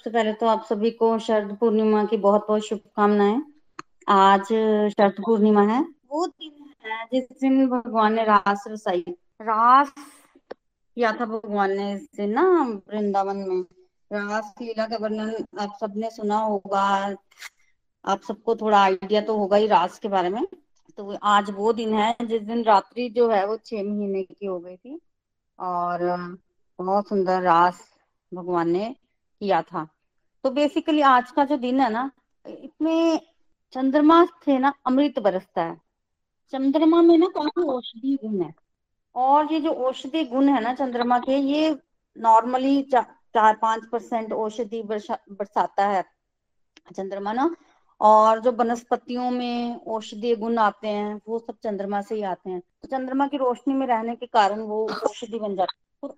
सबसे पहले तो आप सभी को शरद पूर्णिमा की बहुत बहुत शुभकामनाएँ। आज शरद पूर्णिमा है। वो दिन है जिस दिन भगवान ने रास रसाई। रास किया था भगवान ने इस दिन ना वृंदावन में। रास लीला का वर्णन आप सबने सुना होगा। आप सबको थोड़ा आइडिया तो होगा ही रास के बारे में। तो आज वो दिन है जिस दिन रात्रि जो है वो छह महीने की हो गई थी। और बहुत सुंदर रास भगवान ने किया था। तो बेसिकली आज का जो दिन है ना इसमें चंद्रमा से ना, अमृत बरसता है। चंद्रमा में ना काफ़ी औषधि गुण है। और ये जो औषधि गुण है ना चंद्रमा के, ये नॉर्मली चार पाँच परसेंट औषधि बरसाता है चंद्रमा ना। और जो वनस्पतियों में औषधीय गुण आते हैं, वो सब चंद्रमा से ही आते हैं। तो चंद्रमा की रोशनी में रहने के कारण वो औषधि बन जाती और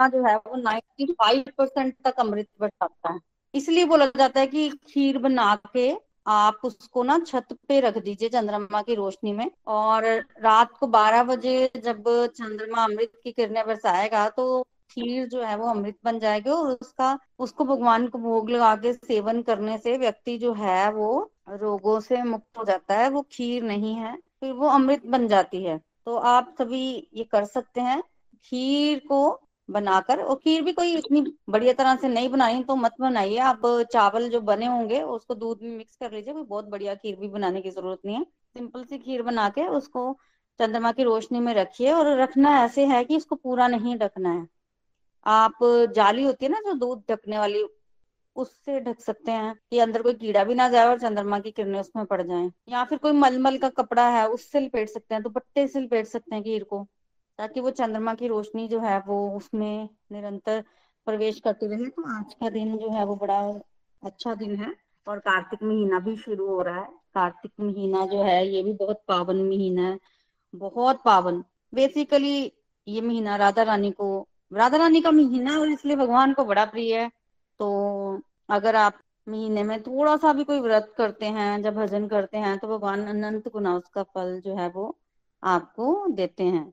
आज जो है वो नाइन्टी फाइव परसेंट तक अमृत बरसाता है। इसलिए बोला जाता है कि खीर बना के आप उसको ना छत पे रख दीजिए चंद्रमा की रोशनी में और रात को 12 बजे जब चंद्रमा अमृत की किरणें बरसाएगा तो खीर जो है वो अमृत बन जाएगी और उसका, उसको भगवान को भोग लगा के सेवन करने से व्यक्ति जो है वो रोगों से मुक्त हो जाता है, वो खीर नहीं है, फिर वो अमृत बन जाती है। तो आप सभी ये कर सकते हैं। खीर को बनाकर, और खीर भी कोई इतनी बढ़िया तरह से नहीं बनाई तो मत बनाइए। आप चावल जो बने होंगे, उसको दूध में मिक्स कर लीजिए, कोई बहुत बढ़िया खीर भी बनाने की ज़रूरत नहीं है। सिंपल सी खीर बना के उसको चंद्रमा की रोशनी में रखिए, और रखना ऐसे है कि इसको पूरा नहीं ढकना है। आप जाली होती है ना, जो दूध ढकने वाली, उससे ढक सकते हैं कि अंदर कोई कीड़ा भी ना जाए और चंद्रमा की किरणें उसमें पड़ जाएँ। या फिर कोई मलमल का कपड़ा है, उससे लपेट सकते हैं, दुपट्टे से लपेट सकते हैं खीर को। ताकि वो चंद्रमा की रोशनी जो है वो उसमें निरंतर प्रवेश करती रहे। तो आज का दिन जो है वो बड़ा अच्छा दिन है और कार्तिक महीना भी शुरू हो रहा है। कार्तिक महीना जो है ये भी बहुत पावन महीना है, बहुत पावन। बेसिकली ये महीना राधा रानी को, राधा रानी का महीना और इसलिए भगवान को बड़ा प्रिय है। तो अगर आप महीने में थोड़ा सा भी कोई व्रत करते हैं, जब भजन करते हैं तो भगवान अनंत गुना उसका फल जो है वो आपको देते हैं।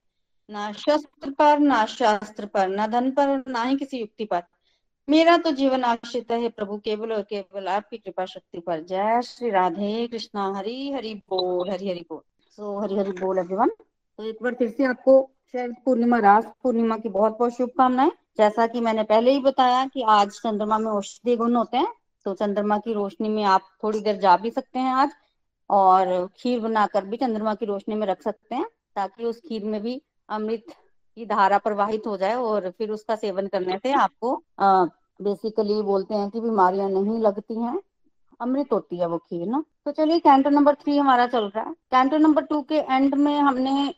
ना शस्त्र पर ना शास्त्र पर ना धन पर ना ही किसी युक्ति पर मेरा तो जीवन आश्रित है प्रभु, केवल और केवल आपकी कृपा शक्ति पर जय श्री राधे कृष्णा। हरि हरि बोल, हरि हरि बोल। सो हरि हरि बोल एवरीवन तो एक बार फिर से आपको शरद पूर्णिमा, रास पूर्णिमा की बहुत बहुत शुभकामनाएँ। जैसा कि मैंने पहले ही बताया कि आज चंद्रमा में औषधि गुण होते हैं तो चंद्रमा की रोशनी में आप थोड़ी देर जा भी सकते हैं आज, और खीर बनाकर भी चंद्रमा की रोशनी में रख सकते हैं, ताकि उस खीर में भी अमृत की धारा प्रवाहित हो जाए और फिर उसका सेवन करने से आपको बेसिकली बोलते हैं कि बीमारियाँ नहीं लगती हैं। अमृत होती है वो खीर ना। तो चलिए कैंटो नंबर थ्री हमारा चल रहा है। कैंटो नंबर टू के एंड में हमने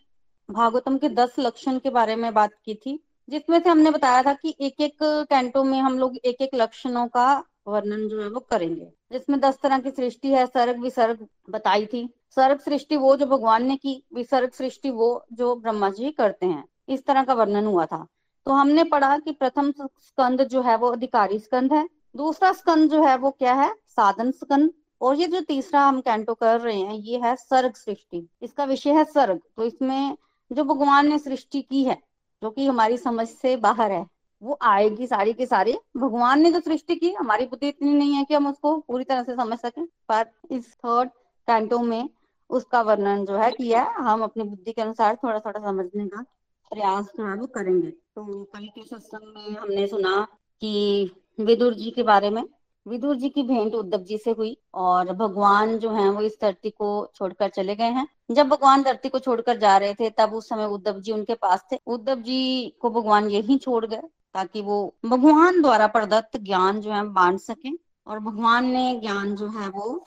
भागवतम के दस लक्षण के बारे में बात की थी, जिसमें से हमने बताया था कि एक एक कैंटो में हम लोग एक एक लक्षणों का वर्णन जो है वो करेंगे। जिसमें दस तरह की सृष्टि है, सर्ग, विसर्ग बताई थी। सर्ग सृष्टि वो जो भगवान ने की, विसर्ग सृष्टि वो जो ब्रह्मा जी करते हैं। इस तरह का वर्णन हुआ था। तो हमने पढ़ा कि प्रथम स्कंद जो है वो अधिकारी स्कंद है। दूसरा स्कंद जो है वो क्या है? साधन स्कंद। और ये जो तीसरा हम कैंटो कर रहे हैं, ये है सर्ग सृष्टि। इसका विषय है सर्ग। तो इसमें जो भगवान ने सृष्टि की है, जो कि हमारी समझ से बाहर है वो आएगी सारी की सारी। भगवान ने जो सृष्टि की, हमारी बुद्धि इतनी नहीं है कि हम उसको पूरी तरह से समझ सकें। पर इस थर्ड कैंटो में उसका वर्णन जो है किया है हम अपनी बुद्धि के अनुसार थोड़ा थोड़ा समझने का प्रयास जो है वो करेंगे। तो कल के सत्संग में हमने सुना कि विदुर जी के बारे में। विदुर जी की भेंट उद्धव जी से हुई और भगवान जो है वो इस धरती को छोड़कर चले गए हैं। जब भगवान धरती को छोड़कर जा रहे थे, तब उस समय उद्धव जी उनके पास थे। उद्धव जी को भगवान यही छोड़ गए। ताकि वो भगवान द्वारा प्रदत्त ज्ञान जो है बांट सके। और भगवान ने ज्ञान जो है वो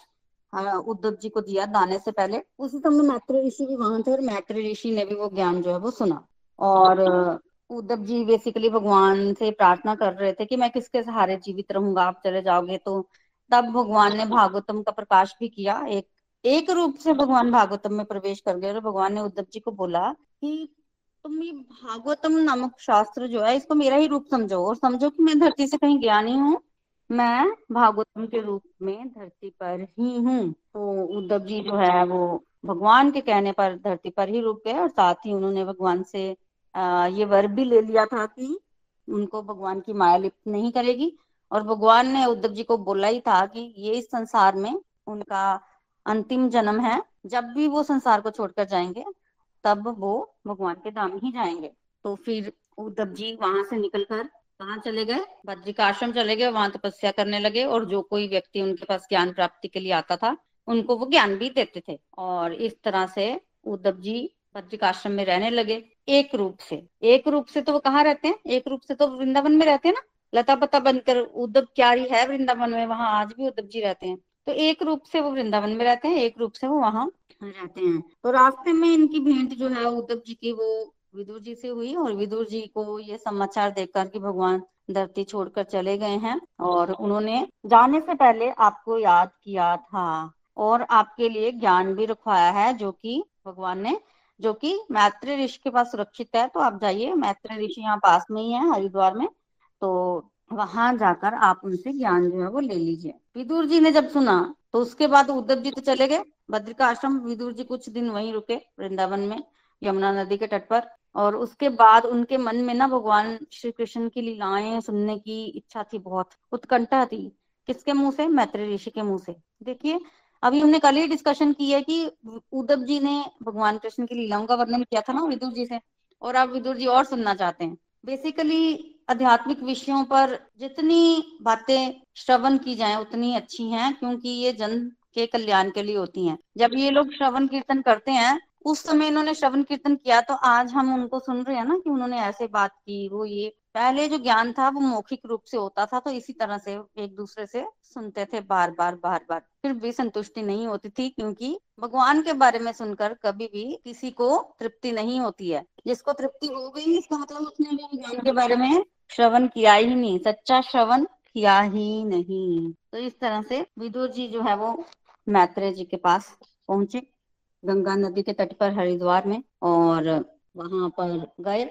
उद्धव जी को दिया दाने से पहले। उसी समय मैत्री ऋषि भी वहाँ थे और मैत्री ऋषि ने भी वो ज्ञान जो है वो सुना। और, उद्धव जी बेसिकली भगवान से प्रार्थना कर रहे थे कि मैं किसके सहारे जीवित रहूँगा, आप चले जाओगे तो। तब भगवान ने भागवतम का प्रकाश भी किया। एक एक रूप से भगवान भागवतम में प्रवेश कर गए और भगवान ने उद्धव जी को बोला कि तुम ये भागवतम नामक शास्त्र जो है, इसको मेरा ही रूप समझो और समझो कि मैं धरती से कहीं गया नहीं हूँ। मैं भागवतम के रूप में धरती पर ही हूँ। तो उद्धव जी जो है, वो भगवान के कहने पर धरती पर ही रुक गए और साथ ही उन्होंने भगवान से ये वर भी ले लिया था कि उनको भगवान की माया लिप्त नहीं करेगी। और भगवान ने, उद्धव जी को बोला ही था कि ये इस संसार में उनका अंतिम जन्म है। जब भी वो संसार को छोड़कर जाएँगे तब वो भगवान के धाम ही जाएँगे। तो फिर उद्धव जी वहाँ से निकलकर कहा चले गए? बद्रिकाश्रम चले गए, वहाँ तपस्या करने लगे और जो कोई व्यक्ति उनके पास ज्ञान प्राप्ति के लिए आता था, उनको वो ज्ञान भी देते थे। और इस तरह से उद्धव जी बद्रिकाश्रम में रहने लगे। एक रूप से, एक रूप से तो वो कहाँ रहते हैं? एक रूप से तो वृंदावन में रहते हैं ना? लता पता बनकर उद्धव क्यारी है वृंदावन में, वहाँ आज भी उद्धव जी रहते हैं। तो एक रूप से वो वृंदावन में रहते हैं, एक रूप से वो वहाँ रहते हैं। तो रास्ते में इनकी भेंट जो है, उद्धव जी की, वो विदुर जी से हुई और विदुर जी को ये समाचार देकर कि भगवान धरती छोड़कर चले गए हैं और उन्होंने जाने से पहले आपको याद किया था और आपके लिए ज्ञान भी रखवाया है, जो कि भगवान ने, जो कि मैत्री ऋषि के पास सुरक्षित है। तो आप जाइए, मैत्री ऋषि यहाँ पास में ही है, हरिद्वार में। तो वहाँ जाकर आप उनसे ज्ञान जो है वो ले लीजिए। विदुर जी ने जब सुना तो उसके बाद उद्धव जी तो चले गए। बद्रिका आश्रम विदुर जी कुछ दिन वहीं रुके वृंदावन में, यमुना नदी के तट पर। और उसके बाद उनके मन में ना भगवान श्री कृष्ण की लीलाएँ सुनने की इच्छा थी बहुत, उत्कंठा थी। किसके मुँह से? मैत्री ऋषि के मुँह से। देखिए, अभी हमने कल ही डिस्कशन की है कि उद्धव जी ने भगवान कृष्ण की लीलाओं का वर्णन किया था ना विदुर जी से। और आप विदुर जी और सुनना चाहते हैं। बेसिकली आध्यात्मिक विषयों पर जितनी बातें श्रवण की जाए, उतनी अच्छी हैं, क्योंकि ये जन के कल्याण के लिए होती हैं। जब ये लोग श्रवण कीर्तन करते हैं, उस समय इन्होंने श्रवण कीर्तन किया तो आज हम उनको सुन रहे हैं ना कि उन्होंने ऐसे बात की, वो ये पहले जो ज्ञान था, वो मौखिक रूप से होता था तो इसी तरह से एक दूसरे से सुनते थे बार बार बार बार। फिर भी संतुष्टि नहीं होती थी, क्योंकि भगवान के बारे में सुनकर कभी भी किसी को तृप्ति नहीं होती है। जिसको तृप्ति हो गई, इसका मतलब उसने भी भगवान के बारे में श्रवण किया ही नहीं, सच्चा श्रवण किया ही नहीं। तो इस तरह से विदुर जी जो है वो मैत्रेय जी के पास पहुँचे, गंगा नदी के तट पर, हरिद्वार में, और वहाँ पर गए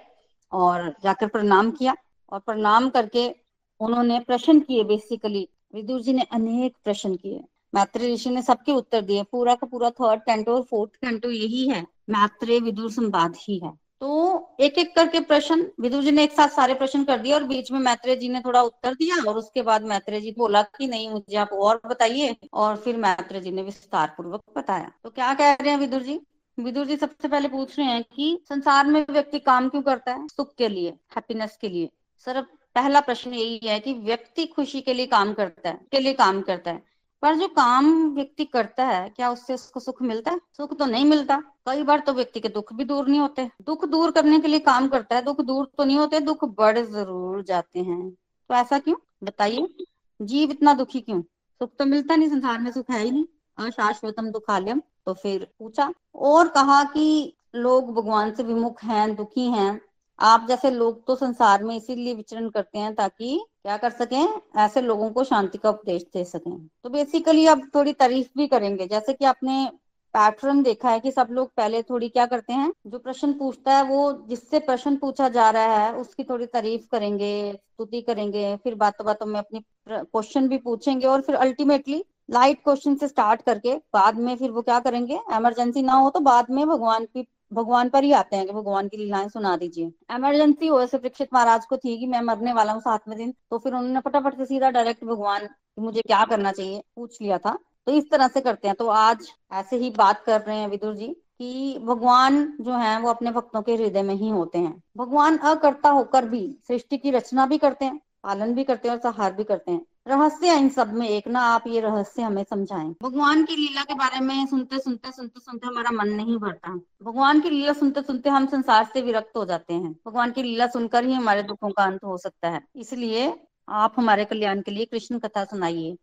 और जाकर प्रणाम किया। और प्रणाम करके उन्होंने प्रश्न किए बेसिकली विदुर जी ने अनेक प्रश्न किए। मैत्री ऋषि ने सबके उत्तर दिए, पूरा का पूरा थर्ड कैंटो और फोर्थ कैंटो यही है, मैत्रेय विदुर संवाद ही है। तो एक एक करके प्रश्न विदु जी ने एक साथ सारे प्रश्न कर दिए और बीच में मैत्रेय जी ने थोड़ा उत्तर दिया और उसके बाद मैत्रेय जी बोला कि नहीं, मुझे आप और बताइए। और फिर मैत्रेय जी ने विस्तार पूर्वक बताया। तो क्या कह रहे हैं विदुर जी? विदुर जी सबसे पहले पूछ रहे हैं कि संसार में व्यक्ति काम क्यों करता है? सुख के लिए हैप्पीनेस के लिए। सर पहला प्रश्न यही है कि व्यक्ति खुशी के लिए काम करता है, के लिए काम करता है। पर जो काम व्यक्ति करता है, क्या उससे उसको सुख मिलता है? सुख तो नहीं मिलता। कई बार तो व्यक्ति के दुख भी दूर नहीं होते। दुख दूर करने के लिए काम करता है, दुख दूर तो नहीं होते, दुख बढ़ ज़रूर जाते हैं। तो ऐसा क्यों? बताइए। जीव इतना दुखी क्यों? सुख तो मिलता नहीं, संसार में सुख है ही नहीं। अशाश्वतम दुखालयम। तो फिर पूछा। और कहा कि लोग भगवान से विमुख हैं, दुखी हैं। आप जैसे लोग तो संसार में इसीलिए विचरण करते हैं ताकि क्या कर सकें? ऐसे लोगों को शांति का उपदेश दे सकें। तो बेसिकली अब थोड़ी तारीफ़ भी करेंगे। जैसे कि आपने पैटर्न देखा है कि सब लोग पहले थोड़ी क्या करते हैं? जो प्रश्न पूछता है वो जिससे प्रश्न पूछा जा रहा है, उसकी थोड़ी तारीफ़ करेंगे, स्तुति करेंगे, फिर बातों बातों में अपनी क्वेश्चन भी पूछेंगे और फिर अल्टीमेटली लाइट क्वेश्चन से स्टार्ट करके बाद में फिर वो क्या करेंगे? इमरजेंसी ना हो तो बाद में भगवान की भगवान पर ही आते हैं कि भगवान की लीलाएँ सुना दीजिए। इमरजेंसी हो ऐसे परीक्षित महाराज को थी कि मैं मरने वाला हूँ सातवें दिन तो फिर उन्होंने फटाफट से सीधा डायरेक्ट भगवान मुझे क्या करना चाहिए, पूछ लिया था। तो इस तरह से करते हैं। तो आज ऐसे ही बात कर रहे हैं विदुर जी कि भगवान जो है वो अपने भक्तों के हृदय में ही होते हैं। भगवान अकर्ता होकर भी सृष्टि की रचना भी करते हैं, पालन भी करते हैं और सहार भी करते हैं। रहस्य इन सब में, एक ना आप ये रहस्य हमें समझाएँ। भगवान की लीला के बारे में सुनते सुनते सुनते सुनते हमारा मन नहीं भरता। भगवान की लीला सुनते सुनते हम संसार से विरक्त हो जाते हैं। भगवान की लीला सुनकर ही हमारे दुखों का अंत हो सकता है। इसलिए आप हमारे कल्याण के लिए कृष्ण कथा सुनाइए।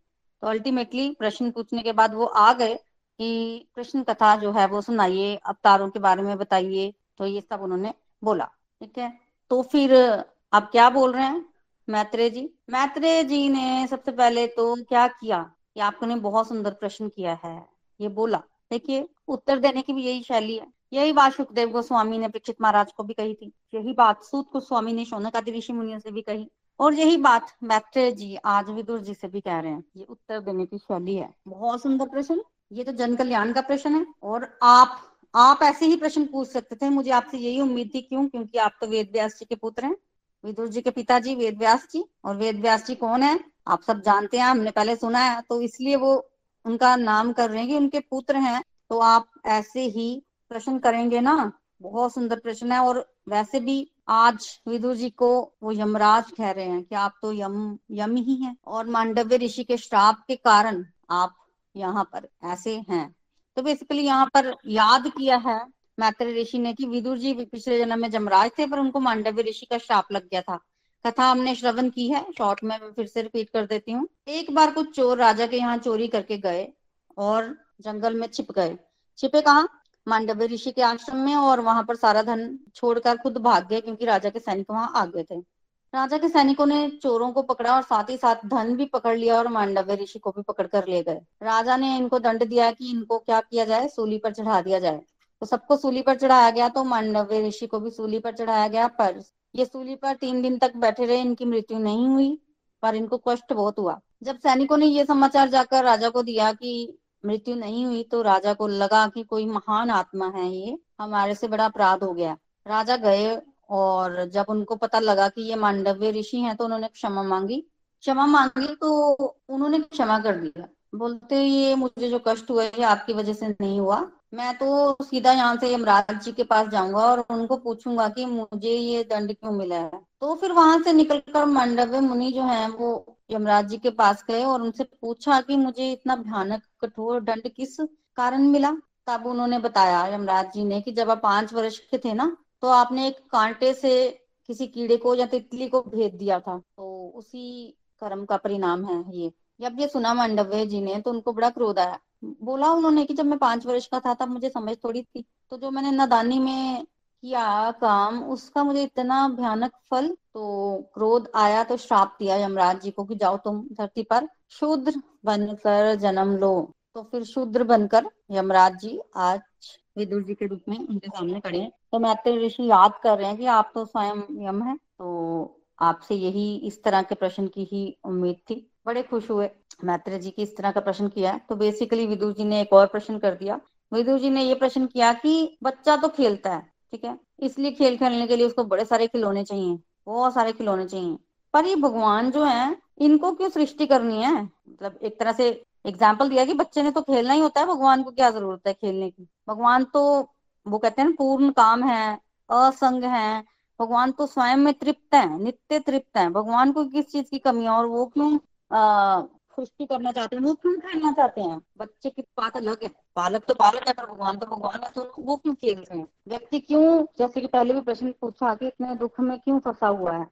तो अल्टीमेटली प्रश्न पूछने के बाद वो आ गए कि कृष्ण कथा जो है वो सुनाइए, अवतारों के बारे में बताइए। तो ये सब उन्होंने बोला, ठीक है? तो फिर आप क्या बोल रहे हैं? मैत्रेय जी मैत्रेय जी ने सबसे पहले तो क्या किया कि आपने बहुत सुंदर प्रश्न किया है, ये बोला। देखिए, उत्तर देने की भी यही शैली है। यही बात सुखदेव गोस्वामी ने परीक्षित महाराज को भी कही थी। यही बात सूत गोस्वामी ने शौनक आदि ऋषि मुनियों से भी कही। और यही बात मैत्रेय जी, आज विदुर जी से भी कह रहे हैं। ये उत्तर देने की शैली है। बहुत सुंदर प्रश्न। ये तो जन कल्याण का प्रश्न है। और आप आप ऐसे ही प्रश्न पूछ सकते थे। मुझे आपसे यही उम्मीद थी, क्यों? क्योंकि आप तो वेद व्यास जी के पुत्र हैं। विदुर जी के पिताजी वेद व्यास जी। और वेद व्यास जी कौन है? आप सब जानते हैं, हमने पहले सुना है। तो इसलिए वो उनका नाम कर रहे हैं कि उनके पुत्र हैं। तो आप ऐसे ही प्रश्न करेंगे ना, बहुत सुंदर प्रश्न है। और वैसे भी आज विदुर जी को वो यमराज कह रहे हैं कि आप तो यम यम ही हैं। और मांडव्य ऋषि के श्राप के कारण आप यहाँ पर ऐसे हैं। तो बेसिकली यहाँ पर याद किया है मैत्री ऋषि ने कि विदुर जी पिछले जन्म में जमराज थे, पर उनको मांडव्य ऋषि का श्राप लग गया था। कथा हमने श्रवण की है, शॉर्ट में मैं फिर से रिपीट कर देती हूँ। एक बार कुछ चोर राजा के यहाँ चोरी करके गए और जंगल में छिप गए। छिपे कहा? मांडव्य ऋषि के आश्रम में और वहाँ पर सारा धन छोड़कर खुद भाग गए, क्योंकि राजा के सैनिक वहाँ आ गए थे। राजा के सैनिकों ने चोरों को पकड़ा और साथ ही साथ धन भी पकड़ लिया और मांडव्य ऋषि को भी पकड़ कर ले गए। राजा ने इनको दंड दिया कि इनको क्या किया जाए? सूली पर चढ़ा दिया जाए। तो सबको सूली पर चढ़ाया गया तो मांडव्य ऋषि को भी सूली पर चढ़ाया गया, पर ये सूली पर तीन दिन तक बैठे रहे, इनकी मृत्यु नहीं हुई, पर इनको कष्ट बहुत हुआ। जब सैनिकों ने ये समाचार जाकर राजा को दिया कि मृत्यु नहीं हुई तो राजा को लगा कि कोई महान आत्मा है ये, हमारे से बड़ा अपराध हो गया। राजा गए और जब उनको पता लगा कि ये मांडव्य ऋषि हैं तो उन्होंने क्षमा मांगी। क्षमा मांगी तो उन्होंने क्षमा कर दिया। बोलते ये मुझे जो कष्ट हुआ है आपकी वजह से नहीं हुआ। मैं तो सीधा यहाँ से यमराज जी के पास जाऊँगा और उनको पूछूँगा कि मुझे ये दंड क्यों मिला है? तो फिर वहाँ से निकलकर मंडव्य मुनि जो है, वो यमराज जी के पास गए और उनसे पूछा कि मुझे इतना भयानक कठोर दंड किस कारण मिला? तब उन्होंने बताया यमराज जी ने कि जब आप पाँच वर्ष के थे ना तो आपने एक कांटे से किसी कीड़े को या तितली को भेज दिया था। तो उसी कर्म का परिणाम है ये। जब ये सुना मांडव्य जी ने तो उनको बड़ा क्रोध आया। बोला उन्होंने कि जब मैं पाँच वर्ष का था, तब मुझे समझ थोड़ी थी। तो जो मैंने नदानी में किया काम, उसका मुझे इतना भयानक फल तो क्रोध आया तो श्राप दिया यमराज जी को कि जाओ तुम धरती पर, शूद्र बनकर जन्म लो। तो फिर शूद्र बनकर यमराज जी आज विदुर जी के रूप में उनके सामने खड़े हैं। तो मैत्री ऋषि याद कर रहे हैं कि आप तो स्वयं यम है तो आपसे यही इस तरह के प्रश्न की ही उम्मीद थी। बड़े खुश हुए। मैत्री जी की इस तरह का प्रश्न किया तो बेसिकली विदुर जी ने एक और प्रश्न कर दिया। विदुर जी ने ये प्रश्न किया कि बच्चा तो खेलता है, ठीक है? इसलिए खेल खेलने के लिए उसको बड़े सारे खिलौने चाहिए, बहुत सारे खिलौने चाहिए। पर ये भगवान जो है, इनको क्यों सृष्टि करनी है? मतलब एक तरह से एग्ज़ाम्पल दिया कि बच्चे ने तो खेलना ही होता है, भगवान को क्या ज़रूरत है खेलने की? भगवान तो वो कहते हैं पूर्ण काम है, असंग है। भगवान तो स्वयं में तृप्त है, नित्य तृप्त है। भगवान को किस चीज़ की कमी है और वो क्यों सृष्टि करना चाहते हैं, वो क्यों खेलना चाहते हैं? बच्चे की बात अलग है। बालक तो बालक है, पर भगवान तो भगवान है तो वो क्यों खेल रहे हैं? व्यक्ति क्यों, जैसे कि पहले भी प्रश्न पूछा कि इतने दुख में क्यों फंसा हुआ है?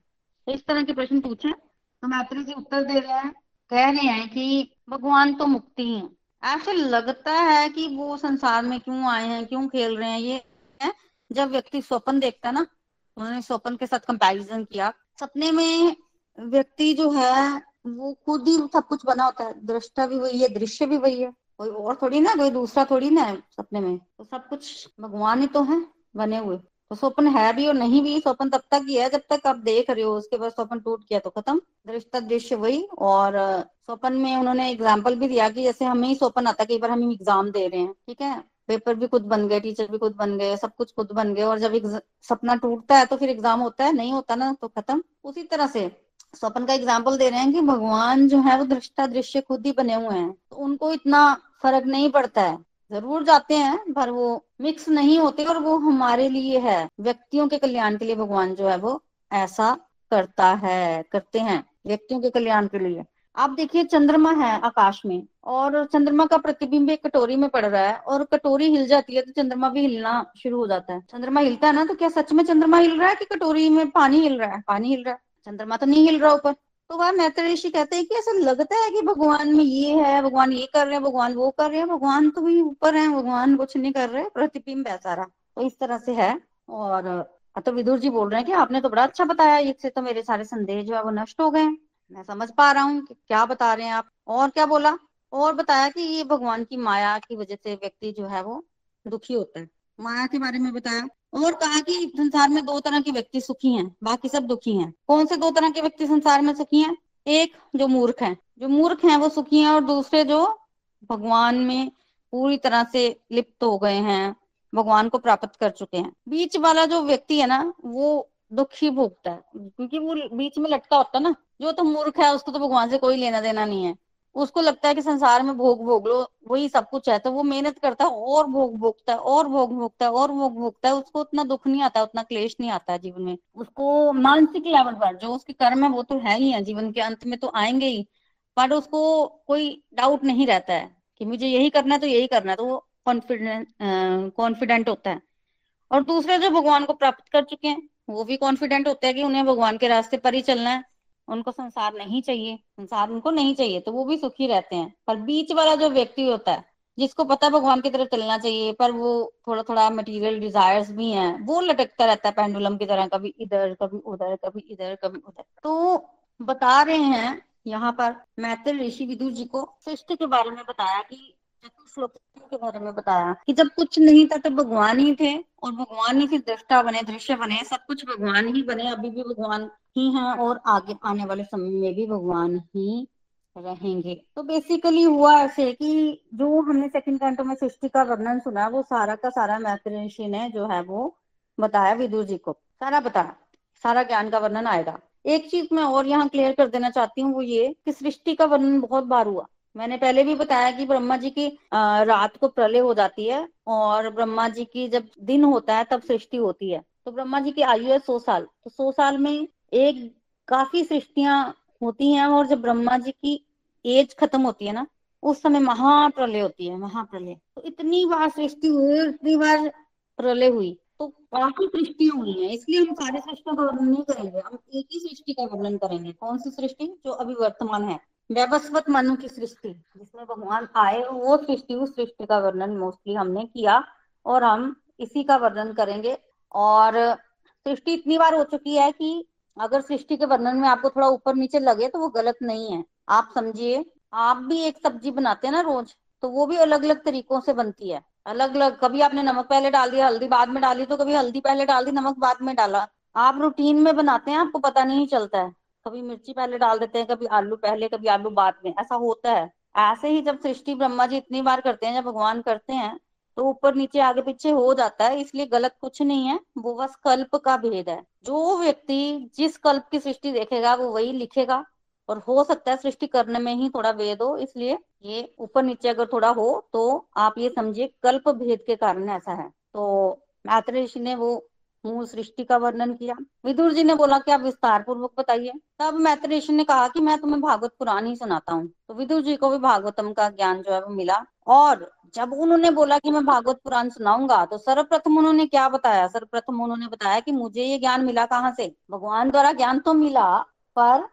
इस तरह के प्रश्न पूछे तो मैत्री जी उत्तर दे रहे हैं। कह रहे हैं कि भगवान तो मुक्ति है। ऐसे लगता है कि वो संसार में क्यों आए हैं, क्यों खेल रहे हैं? ये है, जब व्यक्ति स्वप्न देखता है ना, उन्होंने स्वप्न के साथ कंपैरिजन किया। सपने में व्यक्ति जो है वो खुद ही सब कुछ बना होता है। दृष्टा भी वही है, दृश्य भी वही है। कोई और थोड़ी ना, कोई दूसरा थोड़ी ना सपने में। तो सब कुछ भगवान ही तो है, बने हुए। तो स्वप्न है भी और नहीं भी, स्वप्न तब तक ही है जब तक आप देख रहे हो। उसके बाद स्वप्न टूट गया तो खत्म। दृष्टा, दृश्य वही। और स्वप्न में उन्होंने एग्ज़ाम्पल भी दिया कि जैसे हमें ही स्वप्न आता कई बार हम एग्ज़ाम दे रहे हैं, ठीक है? पेपर भी खुद बन गए टीचर भी खुद बन गए, सब कुछ खुद बन गए। और जब सपना टूटता है तो फिर एग्ज़ाम होता है, नहीं होता ना तो खत्म। उसी तरह से स्वपन का एग्ज़ाम्पल दे रहे हैं कि भगवान जो है वो दृष्टा दृश्य खुद ही बने हुए हैं। तो उनको इतना फ़र्क नहीं पड़ता है। ज़रूर जाते हैं, पर वो मिक्स नहीं होते और वो हमारे लिए है। व्यक्तियों के कल्याण के लिए भगवान जो है वो ऐसा करता है, करते हैं व्यक्तियों के कल्याण के लिए। आप देखिए, चंद्रमा है आकाश में और चंद्रमा का प्रतिबिंब एक कटोरी में पड़ रहा है और कटोरी हिल जाती है तो चंद्रमा भी हिलना शुरू हो जाता है। चंद्रमा हिलता है ना तो क्या सच में चंद्रमा हिल रहा है कि कटोरी में पानी हिल रहा है? पानी हिल रहा है। चंद्रमा तो नहीं हिल रहा ऊपर। तो वह मैत्र ऋषि कहते हैं कि ऐसा लगता है कि भगवान में ये है, भगवान ये कर रहे हैं, भगवान वो कर रहे हैं, भगवान तो भी ऊपर है, भगवान कुछ नहीं कर रहे, प्रतिबिंब है सारा। तो इस तरह से है। और तो विदुर जी बोल रहे हैं कि आपने तो बड़ा अच्छा बताया इससे तो मेरे सारे संदेह जो है वो नष्ट हो गए मैं समझ पा रहा हूँ कि क्या बता रहे हैं आप। और क्या बोला? और बताया कि ये भगवान की माया की वजह से व्यक्ति जो है वो दुखी होता है। माया के बारे में बताया। और कहा कि संसार में दो तरह के व्यक्ति सुखी हैं, बाकी सब दुखी हैं। कौन से दो तरह के व्यक्ति संसार में सुखी हैं? एक, जो मूर्ख है। जो मूर्ख है, वो सुखी है और दूसरे, जो भगवान में पूरी तरह से लिप्त हो गए हैं, भगवान को प्राप्त कर चुके हैं। बीच वाला जो व्यक्ति है ना, वो दुखी भोगता है। क्योंकि वो बीच में लटका होता है ना। जो तो मूर्ख है, उसको तो भगवान से कोई लेना देना नहीं है। उसको लगता है कि संसार में भोग भोग लो, वही सब कुछ है तो वो मेहनत करता है और भोग भोगता है, और भोग भोगता है, और भोग भोगता है, उसको उतना दुख नहीं आता, उतना क्लेश नहीं आता जीवन में। उसको मानसिक लेवल पर, जो उसके कर्म है, वो तो है ही है, जीवन के अंत में तो आएँगे ही, पर उसको कोई डाउट नहीं रहता है कि मुझे यही करना है तो यही करना है तो वो कॉन्फिडेंट कॉन्फिडेंट होता है। और दूसरे जो भगवान को प्राप्त कर चुके हैं, वो भी कॉन्फिडेंट होते हैं कि उन्हें भगवान के रास्ते पर ही चलना है। उनको संसार नहीं चाहिए, संसार उनको नहीं चाहिए तो वो भी सुखी रहते हैं। पर बीच वाला जो व्यक्ति होता है, जिसको पता है भगवान की तरफ़ चलना चाहिए, पर वो थोड़ा थोड़ा मटेरियल डिजायर्स भी हैं, वो लटकता रहता है पेंडुलम की तरह, कभी इधर, कभी उधर, कभी इधर, कभी उधर। तो बता रहे हैं यहाँ पर मैत्र ऋषि विदुर जी को सृष्टि के बारे में बताया कि के बारे में बताया कि जब कुछ नहीं था, तब भगवान ही थे और भगवान ही फिर दृष्टा बने, दृश्य बने, सब कुछ भगवान ही बने। अभी भी भगवान ही हैं और आगे आने वाले समय में भी भगवान ही रहेंगे। तो बेसिकली हुआ ऐसे कि जो हमने सेकंड कैंटो में सृष्टि का वर्णन सुना, वो सारा का सारा ऋषि ने जो है वो बताया विदुर जी को। सारा बताया। सारा ज्ञान का वर्णन आएगा। एक चीज़ मैं और यहाँ क्लियर कर देना चाहती हूँ, वो ये कि सृष्टि का वर्णन बहुत बार हुआ। मैंने पहले भी बताया कि ब्रह्मा जी की रात को प्रलय हो जाती है और ब्रह्मा जी की जब दिन होता है तब सृष्टि होती है। तो ब्रह्मा जी की आयु है सौ साल। तो सौ साल में एक काफ़ी सृष्टियाँ होती हैं और जब ब्रह्मा जी की एज खत्म होती है ना, उस समय महाप्रलय होती है, महाप्रलय। तो इतनी बार सृष्टि हुई, इतनी बार प्रलय हुई तो काफ़ी सृष्टियाँ हुई हैं। इसलिए हम सारी सृष्टियों का वर्णन नहीं करेंगे, हम एक ही सृष्टि का वर्णन करेंगे। कौन सी सृष्टि जो अभी वर्तमान है? व्यवस्वत मनु की सृष्टि, जिसमें भगवान आए, वो सृष्टि, उस सृष्टि का वर्णन मोस्टली हमने किया और हम इसी का वर्णन करेंगे। और सृष्टि इतनी बार हो चुकी है कि अगर सृष्टि के वर्णन में आपको थोड़ा ऊपर नीचे लगे तो वो गलत नहीं है। आप समझिए, आप भी एक सब्ज़ी बनाते हैं ना रोज तो वो भी अलग अलग तरीकों से बनती है। अलग अलग कभी आपने नमक पहले डाल दिया, हल्दी बाद में डाली तो कभी हल्दी पहले डाल दी, नमक बाद में डाला। आप रूटीन में बनाते हैं, आपको पता नहीं चलता है। कभी मिर्ची पहले डाल देते हैं, कभी आलू पहले, कभी आलू बाद में। ऐसा होता है। ऐसे ही जब सृष्टि ब्रह्मा जी इतनी बार करते हैं, जब भगवान करते हैं तो ऊपर नीचे आगे पीछे हो जाता है, इसलिए गलत कुछ नहीं है। वो बस कल्प का भेद है। जो व्यक्ति जिस कल्प की सृष्टि देखेगा, वो वही लिखेगा। और हो सकता है सृष्टि करने में ही थोड़ा भेद हो, इसलिए ये ऊपर नीचे अगर थोड़ा हो तो आप ये समझिए, कल्प भेद के कारण ऐसा है। तो मैत्र ऋषि ने वो मूल सृष्टि का वर्णन किया। विदुर जी ने बोला कि आप विस्तार पूर्वक बताइए? तब मैत्रेश ने कहा कि मैं तुम्हें भागवत पुराण ही सुनाता हूँ। तो विदुर जी को भी भागवतम का ज्ञान जो है वो मिला। और जब उन्होंने बोला कि मैं भागवत पुराण सुनाऊँगा तो सर्वप्रथम उन्होंने क्या बताया? सर्वप्रथम उन्होंने बताया कि मुझे ये ज्ञान मिला कहाँ से? भगवान द्वारा ज्ञान तो मिला, पर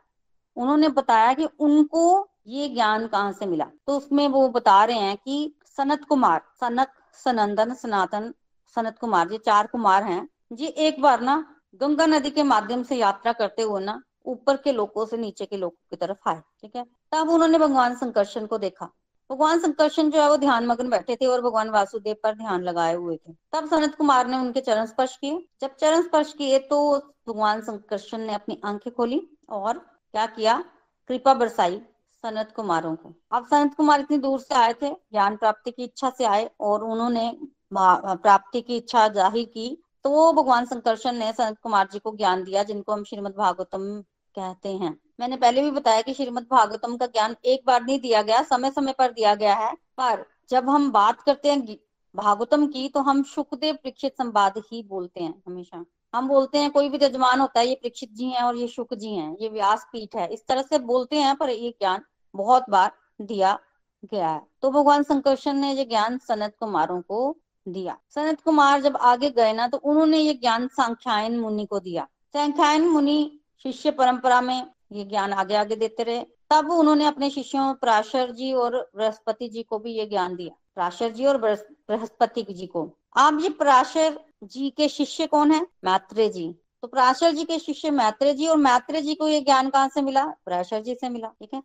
उन्होंने बताया कि उनको ये ज्ञान कहाँ से मिला? तो उसमें वो बता रहे हैं कि सनत कुमार, सनक, सनंदन, सनातन, सनत कुमार, ये चार कुमार हैं। जी, एक बार ना गंगा नदी के माध्यम से यात्रा करते हुए ना ऊपर के लोगों से नीचे के लोगों की तरफ़ आए, ठीक है? तब उन्होंने भगवान संकर्षण को देखा। भगवान संकर्षण जो है वो ध्यान मग्न बैठे थे और भगवान वासुदेव पर ध्यान लगाए हुए थे। तब सनत कुमार ने उनके चरण स्पर्श किए। जब चरण स्पर्श किए तो भगवान संकर्षण ने अपनी आँखें खोली और क्या किया? कृपा बरसाई सनत कुमारों को। अब सनत कुमार इतनी दूर से आए थे, ज्ञान प्राप्ति की इच्छा से आए और उन्होंने प्राप्ति की इच्छा ज़ाहिर की तो वो भगवान संकर्षण ने संत कुमार जी को ज्ञान दिया, जिनको हम श्रीमद भागवतम कहते हैं। मैंने पहले भी बताया कि श्रीमद भागवतम का ज्ञान एक बार नहीं दिया गया समय समय पर दिया गया है। पर जब हम बात करते हैं भागवतम की तो हम सुखदेव परीक्षित संवाद ही बोलते हैं हमेशा। हम बोलते हैं, कोई भी जजमान होता है, ये परीक्षित जी हैं और ये शुक जी हैं, ये व्यास पीठ है। इस तरह से बोलते हैं, पर ये ज्ञान बहुत बार दिया गया है। तो भगवान संकर्षण ने ये ज्ञान सनत कुमारों को दिया। सनत कुमार जब आगे गए ना तो उन्होंने ये ज्ञान सांख्यायन मुनि को दिया। सांख्यायन मुनि शिष्य परंपरा में ये ज्ञान आगे आगे देते रहे। तब उन्होंने अपने शिष्यों पराशर जी और बृहस्पति जी को भी ये ज्ञान दिया। प्राशर जी और बृहस्पति जी को। आप जी पराशर जी के शिष्य कौन है? मैत्रेय जी। तो पराशर जी के शिष्य मैत्रेय जी और मैत्रेय जी को ये ज्ञान कहाँ से मिला? पराशर जी से मिला, ठीक है?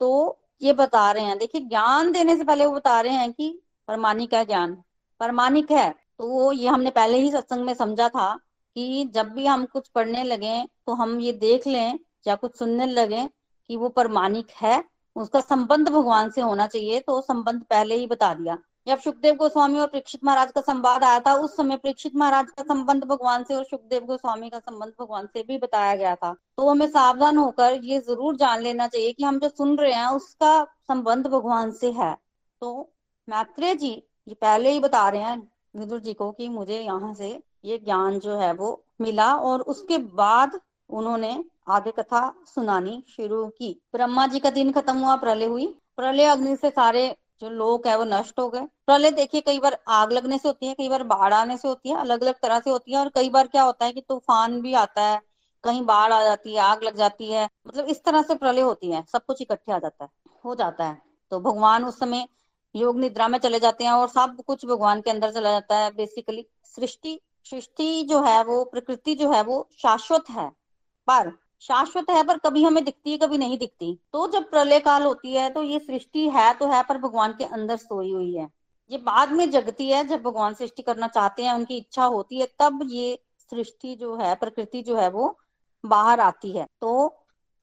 तो ये बता रहे हैं, देखिए, ज्ञान देने से पहले वो बता रहे हैं कि परमाणिक है ज्ञान। परमाणिक है। तो वो ये हमने पहले ही सत्संग में समझा था कि जब भी हम कुछ पढ़ने लगे तो हम ये देख लें या कुछ सुनने लगे कि वो प्रमाणिक है, उसका संबंध भगवान से होना चाहिए तो संबंध पहले ही बता दिया। जब सुखदेव गोस्वामी और परीक्षित महाराज का संवाद आया था, उस समय परीक्षित महाराज का संबंध भगवान से और सुखदेव गोस्वामी का संबंध भगवान से भी बताया गया था। तो हमें सावधान होकर ये ज़रूर जान लेना चाहिए कि हम जो सुन रहे हैं, उसका संबंध भगवान से है। तो मैत्रेय जी ये पहले ही बता रहे हैं विदुर जी को कि मुझे यहाँ से ये ज्ञान जो है वो मिला और उसके बाद उन्होंने आगे कथा सुनानी शुरू की। ब्रह्मा जी का दिन खत्म हुआ, प्रलय हुई। प्रलय अग्नि से सारे जो लोग है वो नष्ट हो गए। प्रलय देखिए, कई बार आग लगने से होती है, कई बार बाढ़ आने से होती है अलग अलग तरह से होती है और कई बार क्या होता है कि तूफ़ान भी आता है, कहीं बाढ़ आ जाती है, आग लग जाती है मतलब इस तरह से प्रलय होती है, सब कुछ इकट्ठे आ जाता है, हो जाता है। तो भगवान उस समय योग निद्रा में चले जाते हैं और सब कुछ भगवान के अंदर चला जाता है बेसिकली सृष्टि सृष्टि जो है वो, प्रकृति जो है वो शाश्वत है। पर शाश्वत है, पर कभी हमें दिखती है, कभी नहीं दिखती। तो जब प्रलय काल होती है तो ये सृष्टि है तो है, पर भगवान के अंदर सोई हुई है। ये बाद में जगती है, जब भगवान सृष्टि करना चाहते हैं, उनकी इच्छा होती है, तब ये सृष्टि जो है, प्रकृति जो है वो बाहर आती है। तो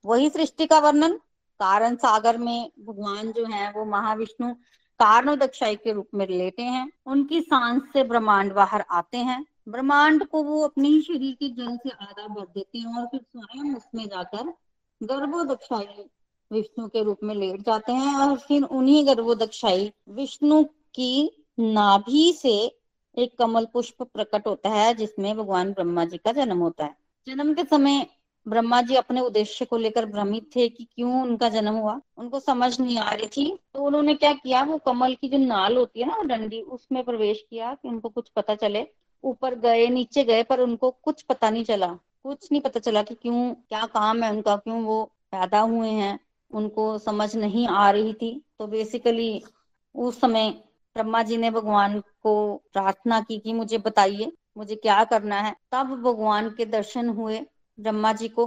वही सृष्टि का वर्णन, कारण सागर में भगवान जो है वो महाविष्णु कारण दक्षाई के रूप में लेते हैं, उनकी सांस से ब्रह्मांड बाहर आते हैं, ब्रह्मांड को वो अपने शरीर के जल से आधा भर देते हैं और फिर स्वयं उसमें जाकर गर्भोदक्षाई विष्णु के रूप में लेट जाते हैं और फिर उन्हीं गर्भोदक्षाई विष्णु की नाभि से एक कमल पुष्प प्रकट होता है, जिसमें भगवान ब्रह्मा जी का जन्म होता है। जन्म के समय ब्रह्मा जी अपने उद्देश्य को लेकर भ्रमित थे कि क्यों उनका जन्म हुआ, उनको समझ नहीं आ रही थी। तो उन्होंने क्या किया, वो कमल की जो नाल होती है ना डंडी, उसमें प्रवेश किया कि उनको कुछ पता चले। ऊपर गए, नीचे गए, पर उनको कुछ पता नहीं चला। कुछ नहीं पता चला कि क्यों, क्या काम है उनका, क्यों वो पैदा हुए हैं, उनको समझ नहीं आ रही थी। तो बेसिकली उस समय ब्रह्मा जी ने भगवान को प्रार्थना की कि मुझे बताइए, मुझे क्या करना है। तब भगवान के दर्शन हुए। ब्रह्मा जी को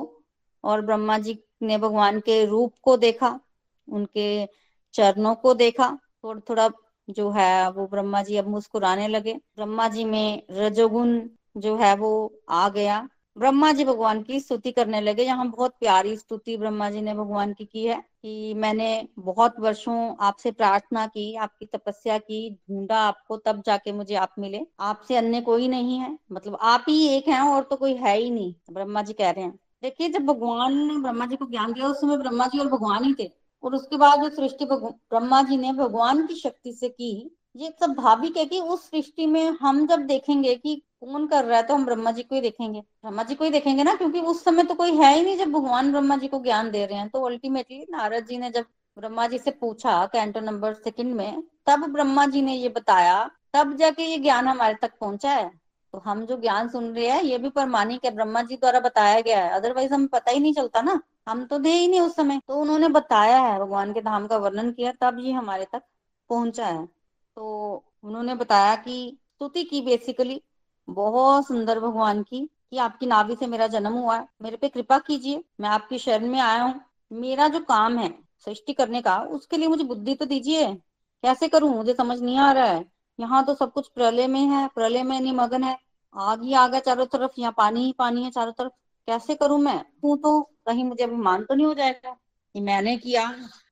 और ब्रह्मा जी ने भगवान के रूप को देखा, उनके चरणों को देखा थोड़ा थोड़ा जो है वो ब्रह्मा जी अब मुस्कुराने लगे। ब्रह्मा जी में रजोगुण जो है वो आ गया। ब्रह्मा जी भगवान की स्तुति करने लगे। यहाँ बहुत प्यारी स्तुति ब्रह्मा जी ने भगवान की की है कि मैंने बहुत वर्षों आपसे प्रार्थना की, आपकी तपस्या की, ढूंढा आपको, तब जाके मुझे आप मिले। आपसे अन्य कोई नहीं है। मतलब आप ही एक हैं और तो कोई है ही नहीं, ब्रह्मा जी कह रहे हैं। देखिए, जब भगवान ने ब्रह्मा जी को ज्ञान दिया, उस समय ब्रह्मा जी और भगवान ही थे। और उसके बाद जो सृष्टि ब्रह्मा जी ने भगवान की शक्ति से की, ये सब भाविक है कि उस सृष्टि में हम जब देखेंगे कि कौन कर रहा है तो हम ब्रह्मा जी को ही देखेंगे। ब्रह्मा जी को ही देखेंगे ना, क्योंकि उस समय तो कोई है ही नहीं जब भगवान ब्रह्मा जी को ज्ञान दे रहे हैं। तो अल्टीमेटली नारद जी ने जब ब्रह्मा जी से पूछा कैंटो नंबर सेकंड में, तब ब्रह्मा जी ने ये बताया, तब जाके ये ज्ञान हमारे तक पहुँचा है। तो हम जो ज्ञान सुन रहे हैं, ये भी प्रमाणिक है ब्रह्मा जी द्वारा बताया गया है। अदरवाइज़ हमें पता ही नहीं चलता ना। हम तो थे ही नहीं उस समय। तो उन्होंने बताया है, भगवान के धाम का वर्णन किया, तब ये हमारे तक पहुँचा है। तो उन्होंने बताया कि स्तुति की बेसिकली बहुत सुंदर भगवान की, कि आपकी नाभि से मेरा जन्म हुआ है। मेरे पे कृपा कीजिए, मैं आपकी शरण में आया हूँ। मेरा जो काम है सृष्टि करने का, उसके लिए मुझे बुद्धि तो दीजिए। कैसे करूँ? मुझे समझ नहीं आ रहा है। यहाँ तो सब कुछ प्रलय में है, प्रलय में निमग्न है। आग ही आग है चारों तरफ़, यहाँ पानी ही पानी है चारों तरफ़। कैसे करूँ मैं? तू तो कहीं मुझे अभिमान तो नहीं हो जाएगा कि मैंने किया।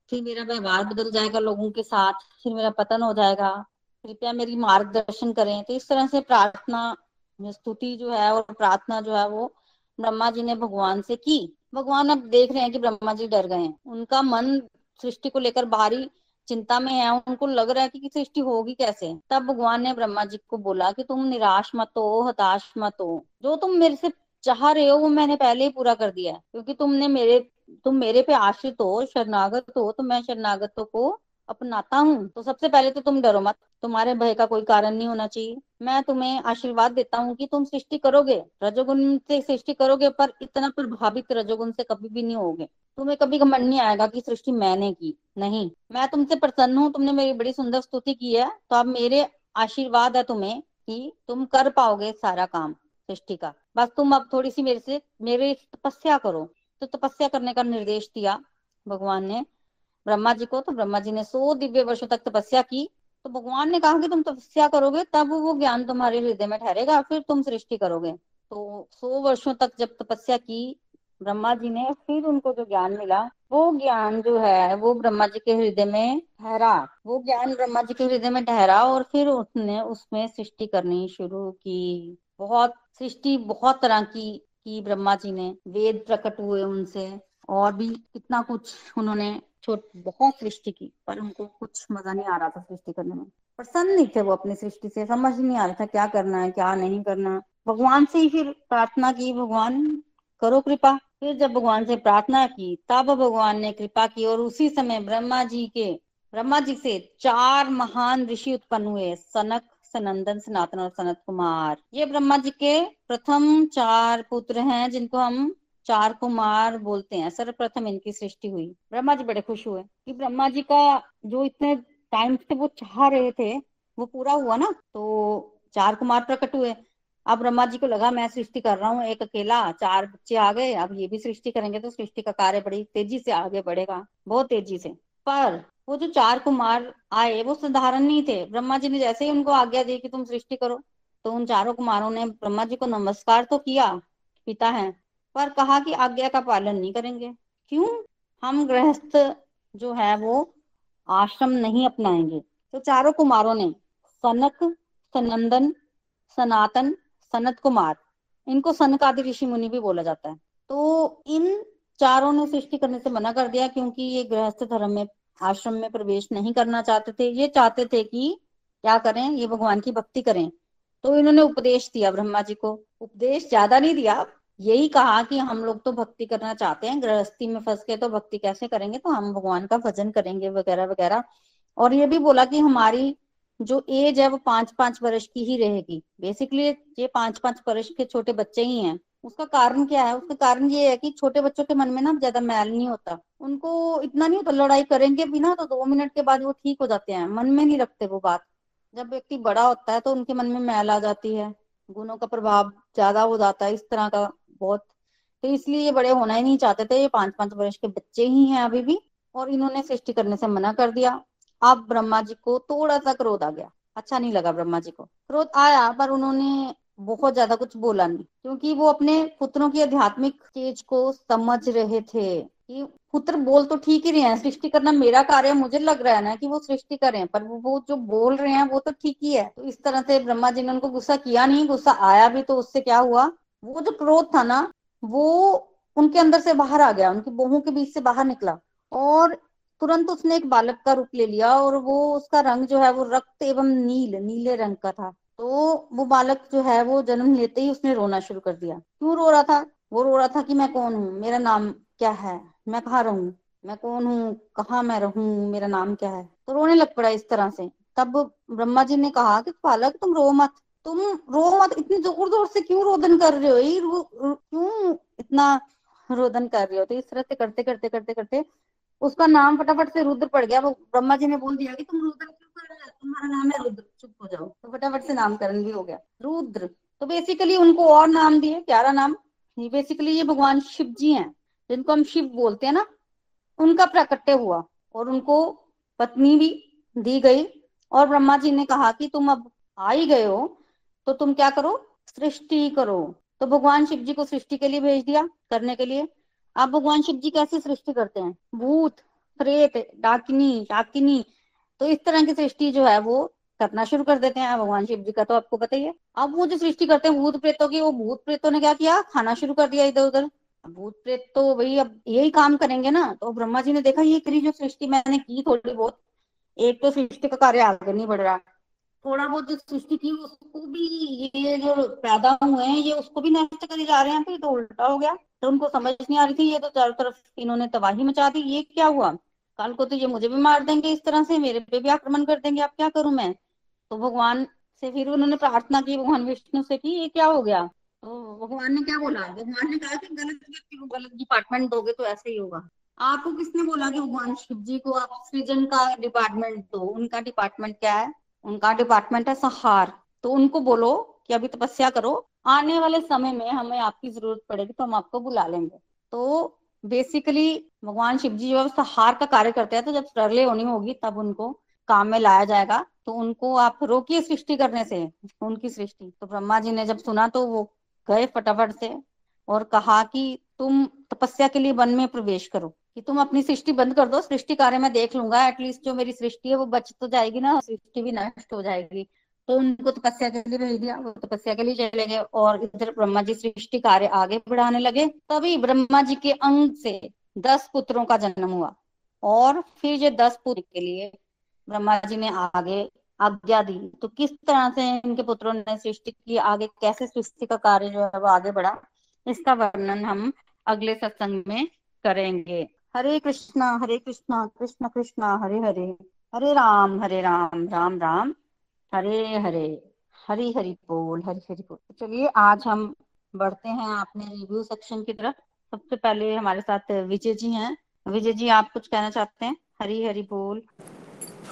फिर मेरा व्यवहार बदल जाएगा लोगों के साथ, फिर मेरा पतन हो जाएगा। कृपया मेरी मार्गदर्शन करें। तो इस तरह से प्रार्थना स्तुति जो है और प्रार्थना जो है वो ब्रह्मा जी ने भगवान से की। भगवान अब देख रहे हैं कि ब्रह्मा जी डर गए हैं। उनका मन सृष्टि को लेकर बाहरी चिंता में है। उनको लग रहा है कि सृष्टि होगी कैसे? तब भगवान ने ब्रह्मा जी को बोला कि तुम निराश मत हो, हताश मत हो। जो तुम मेरे से चाह रहे हो वो मैंने पहले ही पूरा कर दिया क्योंकि तुमने मेरे, तुम मेरे पे आश्रित हो, शरणागत हो तो मैं शरणागतों को अपनाता हूँ तो सबसे पहले तो तुम डरो मत। तुम्हारे भय का कोई कारण नहीं होना चाहिए। मैं तुम्हें आशीर्वाद देता हूँ कि तुम सृष्टि करोगे। रजोगुण से सृष्टि करोगे, पर इतना प्रभावित रजोगुण से कभी भी नहीं होगे। तुम्हें कभी घमंड नहीं आएगा कि सृष्टि मैंने की। नहीं, मैं तुमसे प्रसन्न हूँ। तुमने मेरी बड़ी सुंदर स्तुति की है। तो अब मेरे आशीर्वाद है तुम्हें कि तुम कर पाओगे सारा काम सृष्टि का। बस तुम अब थोड़ी सी मेरे से, मेरे तपस्या करो। तो तपस्या करने का निर्देश दिया भगवान ने। ब्रह्मा जी को तो ब्रह्मा जी ने सौ दिव्य वर्षों तक तपस्या की। तो भगवान ने कहा कि तुम तपस्या करोगे, तब वो ज्ञान तुम्हारे हृदय में ठहरेगा, फिर तुम सृष्टि करोगे। तो सौ वर्षों तक जब तपस्या की ब्रह्मा जी ने, फिर उनको जो ज्ञान मिला, वो ज्ञान जो है, वो ब्रह्मा जी के हृदय में ठहरा। वो ज्ञान ब्रह्मा जी के हृदय में ठहरा और फिर उसने उसमें सृष्टि करनी शुरू की। बहुत सृष्टि बहुत तरह की की ब्रह्मा जी ने। वेद प्रकट हुए उनसे और भी कितना कुछ उन्होंने छोट, बहुत सृष्टि की, पर उनको कुछ मज़ा नहीं आ रहा था सृष्टि करने में। प्रसन्न नहीं थे वो अपनी सृष्टि से, समझ नहीं आ रहा था क्या करना है, क्या नहीं करना। भगवान से ही फिर प्रार्थना की, भगवान करो कृपा। फिर जब भगवान से प्रार्थना की, तब भगवान ने कृपा की और उसी समय ब्रह्मा जी के, ब्रह्मा जी से चार महान ऋषि उत्पन्न हुए, सनक, सनंदन, सनातन और सनत कुमार। ये ब्रह्मा जी के प्रथम चार पुत्र हैं, जिनको हम चार कुमार बोलते हैं, सर्वप्रथम इनकी सृष्टि हुई। ब्रह्मा जी बड़े खुश हुए कि ब्रह्मा जी का जो इतने टाइम से वो चाह रहे थे, वो पूरा हुआ ना तो चार कुमार प्रकट हुए। अब ब्रह्मा जी को लगा, मैं सृष्टि कर रहा हूँ, एक अकेला, चार बच्चे आ गए, अब ये भी सृष्टि करेंगे तो सृष्टि का कार्य बड़ी तेज़ी से आगे बढ़ेगा, बहुत तेज़ी से। पर वो जो चार कुमार आए, वो साधारण नहीं थे। ब्रह्मा जी ने जैसे ही उनको आज्ञा दी कि तुम सृष्टि करो तो उन चारों कुमारों ने ब्रह्मा जी को नमस्कार तो किया, पिता है पर कहा कि आज्ञा का पालन नहीं करेंगे। क्यों? हम गृहस्थ जो है, वो आश्रम नहीं अपनाएँगे। तो चारों कुमारों ने, सनक, सनंदन, सनातन, सनत कुमार, इनको सनक आदि ऋषि मुनि भी बोला जाता है। तो इन चारों ने सृष्टि करने से मना कर दिया क्योंकि ये गृहस्थ धर्म में, आश्रम में प्रवेश नहीं करना चाहते थे। ये चाहते थे कि क्या करें? ये भगवान की भक्ति करें। तो इन्होंने उपदेश दिया ब्रह्मा जी को। उपदेश ज़्यादा नहीं दिया यही कहा कि हम लोग तो भक्ति करना चाहते हैं, गृहस्थी में फंस के तो भक्ति कैसे करेंगे? तो हम भगवान का भजन करेंगे वगैरह वगैरह। और ये भी बोला कि हमारी जो एज है वो पाँच पाँच वर्ष की ही रहेगी। बेसिकली ये पाँच पाँच वर्ष के छोटे बच्चे ही हैं। उसका कारण क्या है? उसका कारण ये है कि छोटे बच्चों के मन में ना ज़्यादा मैल नहीं होता। उनको इतना नहीं होता, लड़ाई करेंगे भी ना तो दो मिनट के बाद वो ठीक हो जाते हैं। मन में नहीं रखते वो बात। जब व्यक्ति बड़ा होता है तो उनके मन में मैल आ जाती है। गुणों का प्रभाव ज़्यादा हो जाता है, इस तरह का बहुत। तो इसलिए ये बड़े होना ही नहीं चाहते थे ये पाँच पाँच वर्ष के बच्चे ही हैं अभी भी और इन्होंने सृष्टि करने से मना कर दिया। अब ब्रह्मा जी को थोड़ा सा क्रोध आ गया। अच्छा नहीं लगा ब्रह्मा जी को। क्रोध आया पर उन्होंने बहुत ज़्यादा कुछ बोला नहीं क्योंकि वो अपने पुत्रों की आध्यात्मिक चीज़ को समझ रहे थे कि पुत्र बोल तो ठीक ही रहे हैं सृष्टि करना मेरा कार्य है मुझे लग रहा है ना कि वो सृष्टि करें पर वो, वो जो बोल रहे हैं वो तो ठीक ही है। तो इस तरह से ब्रह्मा जी ने उनको गुस्सा किया नहीं गुस्सा आया भी तो उससे क्या हुआ? वो जो क्रोध था ना, वो उनके अंदर से बाहर आ गया, उनकी बोहों के बीच से बाहर निकला। और तुरंत उसने एक बालक का रूप ले लिया और वो उसका रंग जो है वो रक्त एवं नील, नीले रंग का था। तो वो बालक जो है वो जन्म लेते ही उसने रोना शुरू कर दिया। क्यों रो रहा था? वो रो रहा था कि मैं कौन हूँ? मेरा नाम क्या है? मैं कहाँ रहूँ? मैं कौन हूँ? कहाँ मैं रहूँ? मेरा नाम क्या है? तो रोने लग पड़ा इस तरह से। तब ब्रह्मा जी ने कहा कि बालक, तुम रो मत। तुम रो मत, इतनी ज़ोर ज़ोर से क्यों रोदन कर रहे हो? ये क्यों इतना रोदन कर रहे हो? तो इस तरह से करते करते करते करते उसका नाम फटाफट से रुद्र पड़ गया। वो ब्रह्मा जी ने बोल दिया कि तुम रुद्र क्यों कर रहे हो, तुम्हारा नाम है रुद्र, चुप हो जाओ। तो फटाफट से नामकरण भी हो गया। रुद्र तो बेसिकली उनको और नाम दिए, प्यारा नाम। बेसिकली ये भगवान शिव जी हैं, जिनको हम शिव बोलते हैं ना, उनका प्रकट्य हुआ और उनको पत्नी भी दी गई। और ब्रह्मा जी ने कहा कि तुम अब आ ही गए हो तो तुम क्या करो? सृष्टि करो। तो भगवान शिव जी को सृष्टि के लिए भेज दिया, करने के लिए। अब भगवान शिव जी कैसे सृष्टि करते हैं? भूत, प्रेत, डाकिनी डाकिनी। तो इस तरह की सृष्टि जो है वो करना शुरू कर देते हैं। भगवान शिव जी का तो आपको पता ही है। अब वो जो सृष्टि करते हैं, भूत प्रेतों की, वो भूत प्रेतों ने क्या किया? खाना शुरू कर दिया इधर उधर। भूत प्रेत तो भाई अब यही काम करेंगे ना। तो ब्रह्मा जी ने देखा, ये करी जो सृष्टि मैंने की थोड़ी बहुत, एक तो सृष्टि का कार्य आगे नहीं बढ़ रहा। थोड़ा बहुत जो सृष्टि थी, उसको भी ये जो पैदा हुए हैं, ये उसको भी नष्ट करे जा रहे हैं, फिर तो उल्टा हो गया। तो उनको समझ नहीं आ रही थी, ये तो चारों तरफ़ इन्होंने तबाही मचा दी। ये क्या हुआ? कल को तो ये मुझे भी मार देंगे इस तरह से, मेरे पे भी आक्रमण कर देंगे, अब क्या करूँ मैं? तो भगवान से फिर उन्होंने प्रार्थना की, भगवान विष्णु से कि ये क्या हो गया? तो भगवान ने क्या बोला? भगवान ने कहा कि गलत व्यक्ति को गलत डिपार्टमेंट दोगे तो ऐसे ही होगा। आपको किसने बोला कि भगवान शिव जी को आप सृजन का डिपार्टमेंट दो? उनका डिपार्टमेंट क्या है? उनका डिपार्टमेंट है सहार। तो उनको बोलो कि अभी तपस्या करो, आने वाले समय में हमें आपकी ज़रूरत पड़ेगी तो हम आपको बुला लेंगे। तो बेसिकली भगवान शिव जी जब सहार का कार्य करते हैं तो जब प्रलय होनी होगी तब उनको काम में लाया जाएगा। तो उनको आप रोकिए सृष्टि करने से, उनकी सृष्टि। तो ब्रह्मा जी ने जब सुना तो वो गए फटाफट से और कहा कि तुम तपस्या के लिए वन में प्रवेश करो। कि तुम अपनी सृष्टि बंद कर दो, सृष्टि कार्य में देख लूँगा एटलीस्ट जो मेरी सृष्टि है वो बच तो जाएगी ना, सृष्टि भी नष्ट हो जाएगी। तो उनको तपस्या के लिए भेज दिया, वो तपस्या के लिए चले गए और इधर ब्रह्मा जी सृष्टि कार्य आगे बढ़ाने लगे। तभी ब्रह्मा जी के अंग से दस पुत्रों का जन्म हुआ और फिर ये दस पुत्र के लिए ब्रह्मा जी ने आगे आज्ञा दी। तो किस तरह से इनके पुत्रों ने सृष्टि की, आगे कैसे सृष्टि का कार्य जो है वो आगे बढ़ा, इसका वर्णन हम अगले सत्संग में करेंगे। हरे कृष्णा हरे कृष्णा, कृष्ण कृष्णा, हरे हरे। हरे राम हरे राम राम राम। हरे हरे, हरी हरि बोल, हरी हरि बोल। तो चलिए, आज हम बढ़ते हैं अपने रिव्यू सेक्शन की तरफ़। सबसे पहले हमारे साथ विजय जी हैं। विजय जी, आप कुछ कहना चाहते हैं? हरी हरि बोल।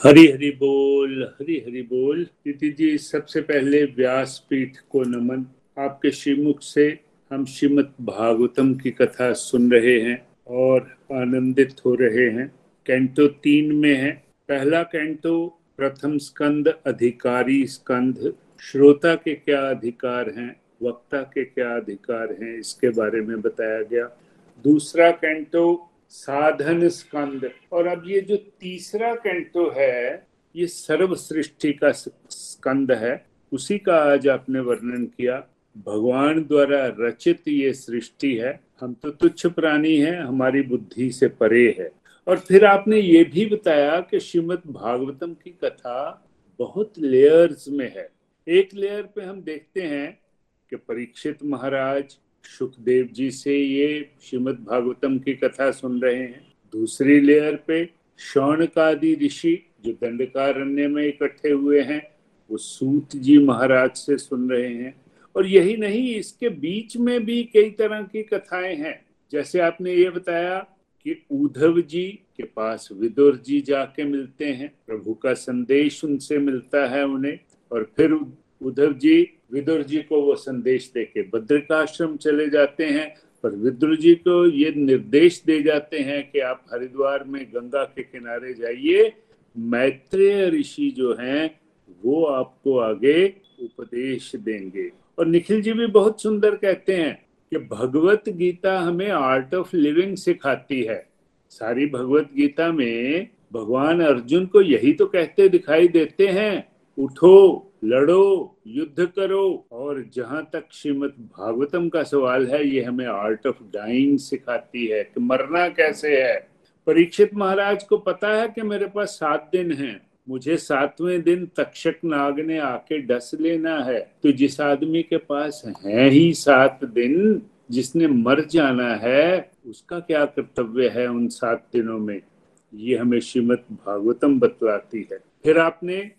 हरी हरि बोल, हरी हरि बोल। दीदी जी, सबसे पहले व्यास पीठ को नमन। आपके श्रीमुख से हम श्रीमद भागवतम की कथा सुन रहे हैं। और आनंदित हो रहे हैं। कैंटो तीन में है। पहला कैंटो, प्रथम स्कंद, अधिकारी स्कंद। श्रोता के क्या अधिकार हैं? वक्ता के क्या अधिकार हैं? इसके बारे में बताया गया। दूसरा कैंटो, साधन स्कंद। और अब ये जो तीसरा कैंटो है, ये सर्व सृष्टि का स्कंद है। उसी का आज आपने वर्णन किया। भगवान द्वारा रचित ये सृष्टि है, हम तो तुच्छ प्राणी हैं, हमारी बुद्धि से परे है। और फिर आपने ये भी बताया कि श्रीमद भागवतम की कथा बहुत लेयर्स में है। एक लेयर पे हम देखते हैं कि परीक्षित महाराज सुखदेव जी से ये श्रीमद भागवतम की कथा सुन रहे हैं। दूसरी लेयर पे शौनकादि ऋषि, जो दंडकारण्य में इकट्ठे हुए हैं, वो सूत जी महाराज से सुन रहे हैं। और यही नहीं, इसके बीच में भी कई तरह की कथाएँ हैं। जैसे आपने ये बताया कि उद्धव जी के पास विदुर जी जाके मिलते हैं, प्रभु का संदेश उनसे मिलता है उन्हें, और फिर उद्धव जी, विदुर जी को वो संदेश दे के भद्रिकाश्रम चले जाते हैं, पर विदुर जी को ये निर्देश दे जाते हैं कि आप हरिद्वार में गंगा के किनारे जाइए, मैत्रेय ऋषि जो हैं, वो आपको आगे उपदेश देंगे। और निखिल जी भी बहुत सुंदर कहते हैं कि भगवत गीता हमें आर्ट ऑफ़ लिविंग सिखाती है। सारी भगवत गीता में भगवान अर्जुन को यही तो कहते दिखाई देते हैं, उठो, लड़ो, युद्ध करो। और जहाँ तक श्रीमद भागवतम का सवाल है, ये हमें आर्ट ऑफ़ डाइंग सिखाती है कि मरना कैसे है। परीक्षित महाराज को पता है कि मेरे पास सात दिन हैं। मुझे सातवें दिन तक्षक नाग ने आके डस लेना है। तो जिस आदमी के पास है ही सात दिन, जिसने मर जाना है, उसका क्या कर्तव्य है उन सात दिनों में? ये हमें श्रीमद भागवतम बतलाती है। फिर आपने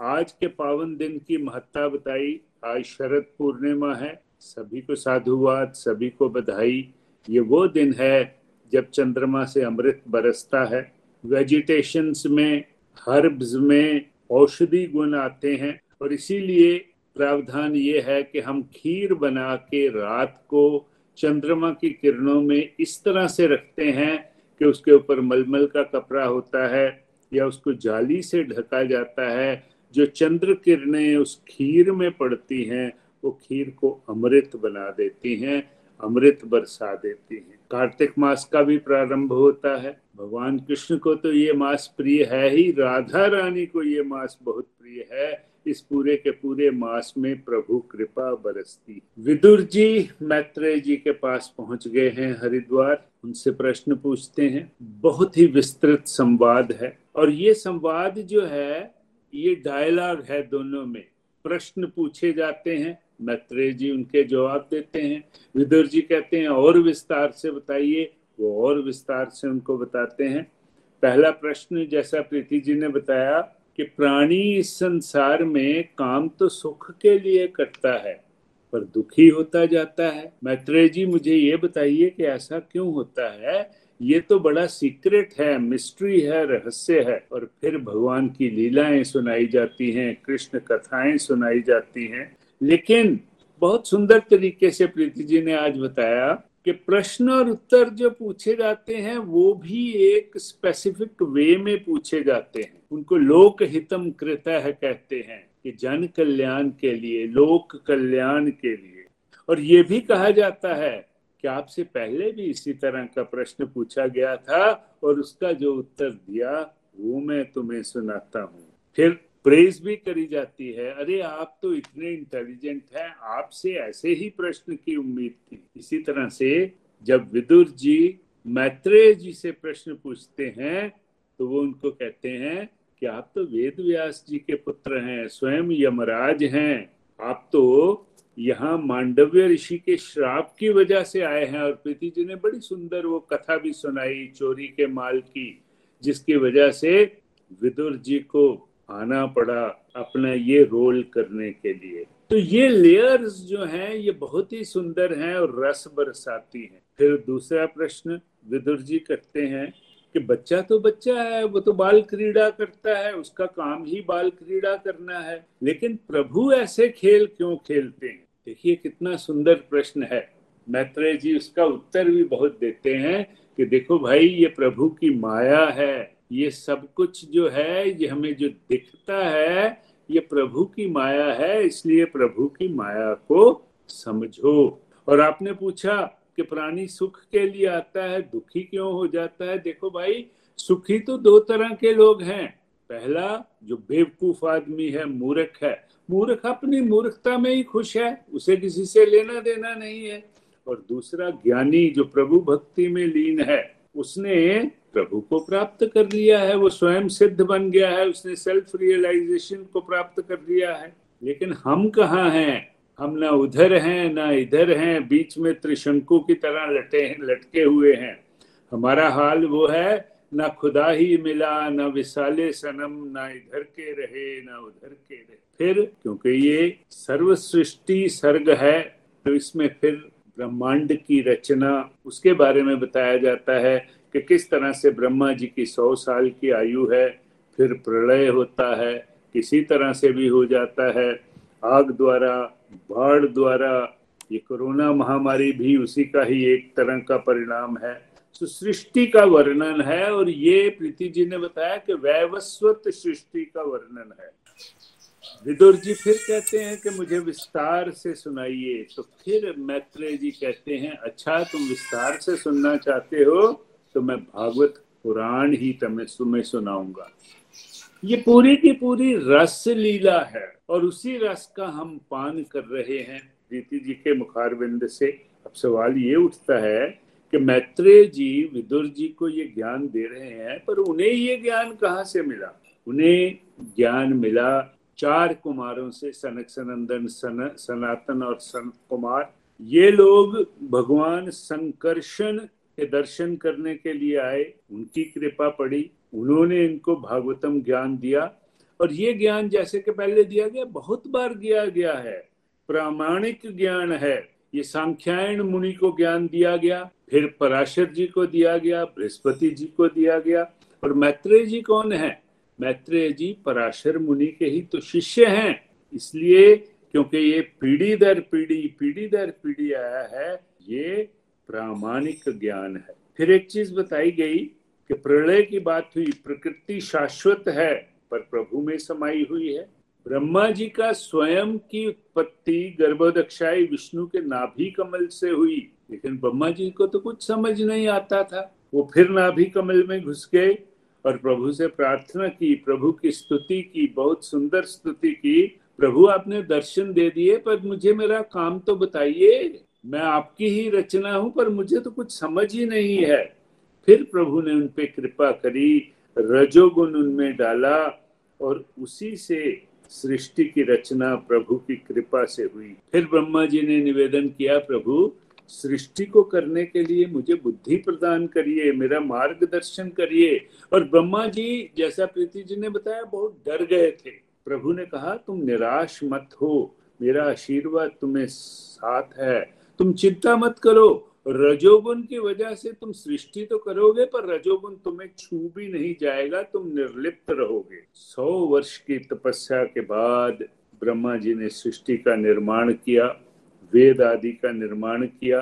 आज के पावन दिन की महत्ता बताई। आज शरद पूर्णिमा है। सभी को साधुवाद, सभी को बधाई। ये वो दिन है जब चंद्रमा से अमृत बरसता है। वेजिटेशंस में हर्ब्स में औषधि गुण आते हैं और इसीलिए प्रावधान ये है कि हम खीर बना के रात को चंद्रमा की किरणों में इस तरह से रखते हैं कि उसके ऊपर मलमल का कपड़ा होता है या उसको जाली से ढका जाता है। जो चंद्र किरणें उस खीर में पड़ती हैं, वो खीर को अमृत बना देती हैं, अमृत बरसा देती हैं। कार्तिक मास का भी प्रारंभ होता है। भगवान कृष्ण को तो ये मास प्रिय है ही, राधा रानी को ये मास बहुत प्रिय है। इस पूरे के पूरे मास में प्रभु कृपा बरसती विदुर जी, मैत्रेय जी के पास पहुँच गए हैं हरिद्वार। उनसे प्रश्न पूछते हैं। बहुत ही विस्तृत संवाद है। और ये संवाद जो है, ये डायलॉग है दोनों में। प्रश्न पूछे जाते हैं। मैत्रेय जी उनके जवाब देते हैं। विदुर जी कहते हैं, और विस्तार से बताइए। वो और विस्तार से उनको बताते हैं। पहला प्रश्न, जैसा प्रीति जी ने बताया कि प्राणी इस संसार में काम तो सुख के लिए करता है, पर दुखी होता जाता है। मैत्रेय जी, मुझे ये बताइए कि ऐसा क्यों होता है? ये तो बड़ा सीक्रेट है, मिस्ट्री है, रहस्य है, और फिर भगवान की लीलाएँ सुनाई जाती हैं, कृष्ण कथाएँ सुनाई जाती हैं। लेकिन बहुत सुंदर तरीके से प्रीति जी ने आज बताया कि प्रश्न और उत्तर जो पूछे जाते हैं, वो भी एक स्पेसिफिक वे में पूछे जाते हैं। उनको लोक हितम कृत है कहते हैं कि जन कल्याण के लिए, लोक कल्याण के लिए। और ये भी कहा जाता है कि आपसे पहले भी इसी तरह का प्रश्न पूछा गया था और उसका जो उत्तर दिया, वो मैं तुम्हें सुनाता हूँ। फिर प्रेज भी करी जाती है। अरे, आप तो इतने इंटेलिजेंट हैं, आपसे ऐसे ही प्रश्न की उम्मीद थी। इसी तरह से जब विदुर जी मैत्रेय जी से प्रश्न पूछते हैं तो वो उनको कहते हैं कि आप तो वेद व्यास जी के पुत्र हैं, स्वयं यमराज हैं। आप तो यहाँ मांडव्य ऋषि के श्राप की वजह से आए हैं और प्रीति जी ने बड़ी सुंदर वो कथा भी सुनाई, चोरी के माल की, जिसकी वजह से विदुर जी को आना पड़ा अपना ये रोल करने के लिए। तो ये लेयर्स जो हैं, ये बहुत ही सुंदर हैं और रस बरसाती हैं। फिर दूसरा प्रश्न विदुर जी करते हैं कि बच्चा तो बच्चा है, वो तो बाल क्रीड़ा करता है, उसका काम ही बाल क्रीड़ा करना है। लेकिन प्रभु ऐसे खेल क्यों खेलते हैं? देखिए कितना सुंदर प्रश्न है। मैत्रेय जी उसका उत्तर भी बहुत देते हैं कि देखो भाई, ये प्रभु की माया है। ये सब कुछ जो है, ये हमें जो दिखता है, ये प्रभु की माया है, इसलिए प्रभु की माया को समझो। और आपने पूछा कि प्राणी सुख के लिए आता है, दुखी क्यों हो जाता है? देखो भाई, सुखी तो दो तरह के लोग हैं। पहला, जो बेवकूफ़ आदमी है, मूर्ख है। मूर्ख अपनी मूर्खता में ही खुश है, उसे किसी से लेना देना नहीं है। और दूसरा, ज्ञानी, जो प्रभु भक्ति में लीन है, उसने प्रभु को प्राप्त कर लिया है, वो स्वयं सिद्ध बन गया है, उसने सेल्फ रियलाइजेशन को प्राप्त कर लिया है। लेकिन हम कहाँ हैं? हम ना उधर हैं, ना इधर हैं, बीच में त्रिशंकु की तरह लटे लटके हुए हैं। हमारा हाल वो है, ना खुदा ही मिला, ना विशाले सनम, ना इधर के रहे, ना उधर के रहे। फिर, क्योंकि ये सर्व सृष्टि सर्ग है तो इसमें फिर ब्रह्मांड की रचना, उसके बारे में बताया जाता है कि किस तरह से ब्रह्मा जी की सौ साल की आयु है, फिर प्रलय होता है, किसी तरह से भी हो जाता है। आग द्वारा, बाढ़ द्वारा, ये कोरोना महामारी भी उसी का ही एक तरह का परिणाम है। सृष्टि का वर्णन है और ये प्रीति जी ने बताया कि वैवस्वत सृष्टि का वर्णन है। विदुर जी फिर कहते हैं कि मुझे विस्तार से सुनाइए। तो फिर मैत्रेय जी कहते हैं अच्छा तुम विस्तार से सुनना चाहते हो तो मैं भागवत पुराण ही तुम्हें तुम्हें सुनाऊँगा। ये पूरी की पूरी रस लीला है और उसी रस का हम पान कर रहे हैं। प्रीति जी के मुखारबिंद से अब सवाल ये उठता है कि मैत्रेय जी, विदुर जी को ये ज्ञान दे रहे हैं, पर उन्हें ये ज्ञान कहाँ से मिला? उन्हें ज्ञान मिला चार कुमारों से, सनक सनंदन, सन, सनातन और सन कुमार ये लोग भगवान संकर्षण के दर्शन करने के लिए आए, उनकी कृपा पड़ी, उन्होंने इनको भागवतम ज्ञान दिया। और ये ज्ञान जैसे कि पहले दिया गया, बहुत बार दिया गया है। प्रामाणिक ज्ञान है। ये सांख्यायन मुनि को ज्ञान दिया गया, फिर पराशर जी को दिया गया, बृहस्पति जी को दिया गया। और मैत्रेय जी कौन है? मैत्रेय जी पराशर मुनि के ही तो शिष्य हैं। इसलिए क्योंकि ये पीढ़ी दर पीढ़ी पीढ़ी दर पीढ़ी आया है, ये प्रामाणिक ज्ञान है। फिर एक चीज़ बताई गई कि प्रलय की बात हुई, प्रकृति शाश्वत है, पर प्रभु में समाई हुई है। ब्रह्मा जी का स्वयं की उत्पत्ति, गर्भोदक्षाई विष्णु के नाभि कमल से हुई। लेकिन ब्रह्मा जी को तो कुछ समझ नहीं आता था। वो फिर नाभि कमल में घुस गए और प्रभु से प्रार्थना की, प्रभु की स्तुति की, बहुत सुंदर स्तुति की, प्रभु, आपने दर्शन दे दिए, पर मुझे मेरा काम तो बताइए। मैं आपकी ही रचना हूँ, पर मुझे तो कुछ समझ ही नहीं है। फिर प्रभु ने उन पे कृपा करी, रजोगुण उनमें डाला और उसी से सृष्टि की रचना प्रभु की कृपा से हुई। फिर ब्रह्मा जी ने निवेदन किया, प्रभु, सृष्टि को करने के लिए मुझे बुद्धि प्रदान करिए, मेरा मार्गदर्शन करिए। और ब्रह्मा जी, जैसा प्रीति जी ने बताया, बहुत डर गए थे। प्रभु ने कहा, तुम निराश मत हो, मेरा आशीर्वाद तुम्हें साथ है तुम चिंता मत करो, रजोगुण की वजह से तुम सृष्टि तो करोगे, पर रजोगुण तुम्हें छू भी नहीं जाएगा, तुम निर्लिप्त रहोगे। सौ वर्ष की तपस्या के बाद ब्रह्मा जी ने सृष्टि का निर्माण किया, वेद आदि का निर्माण किया,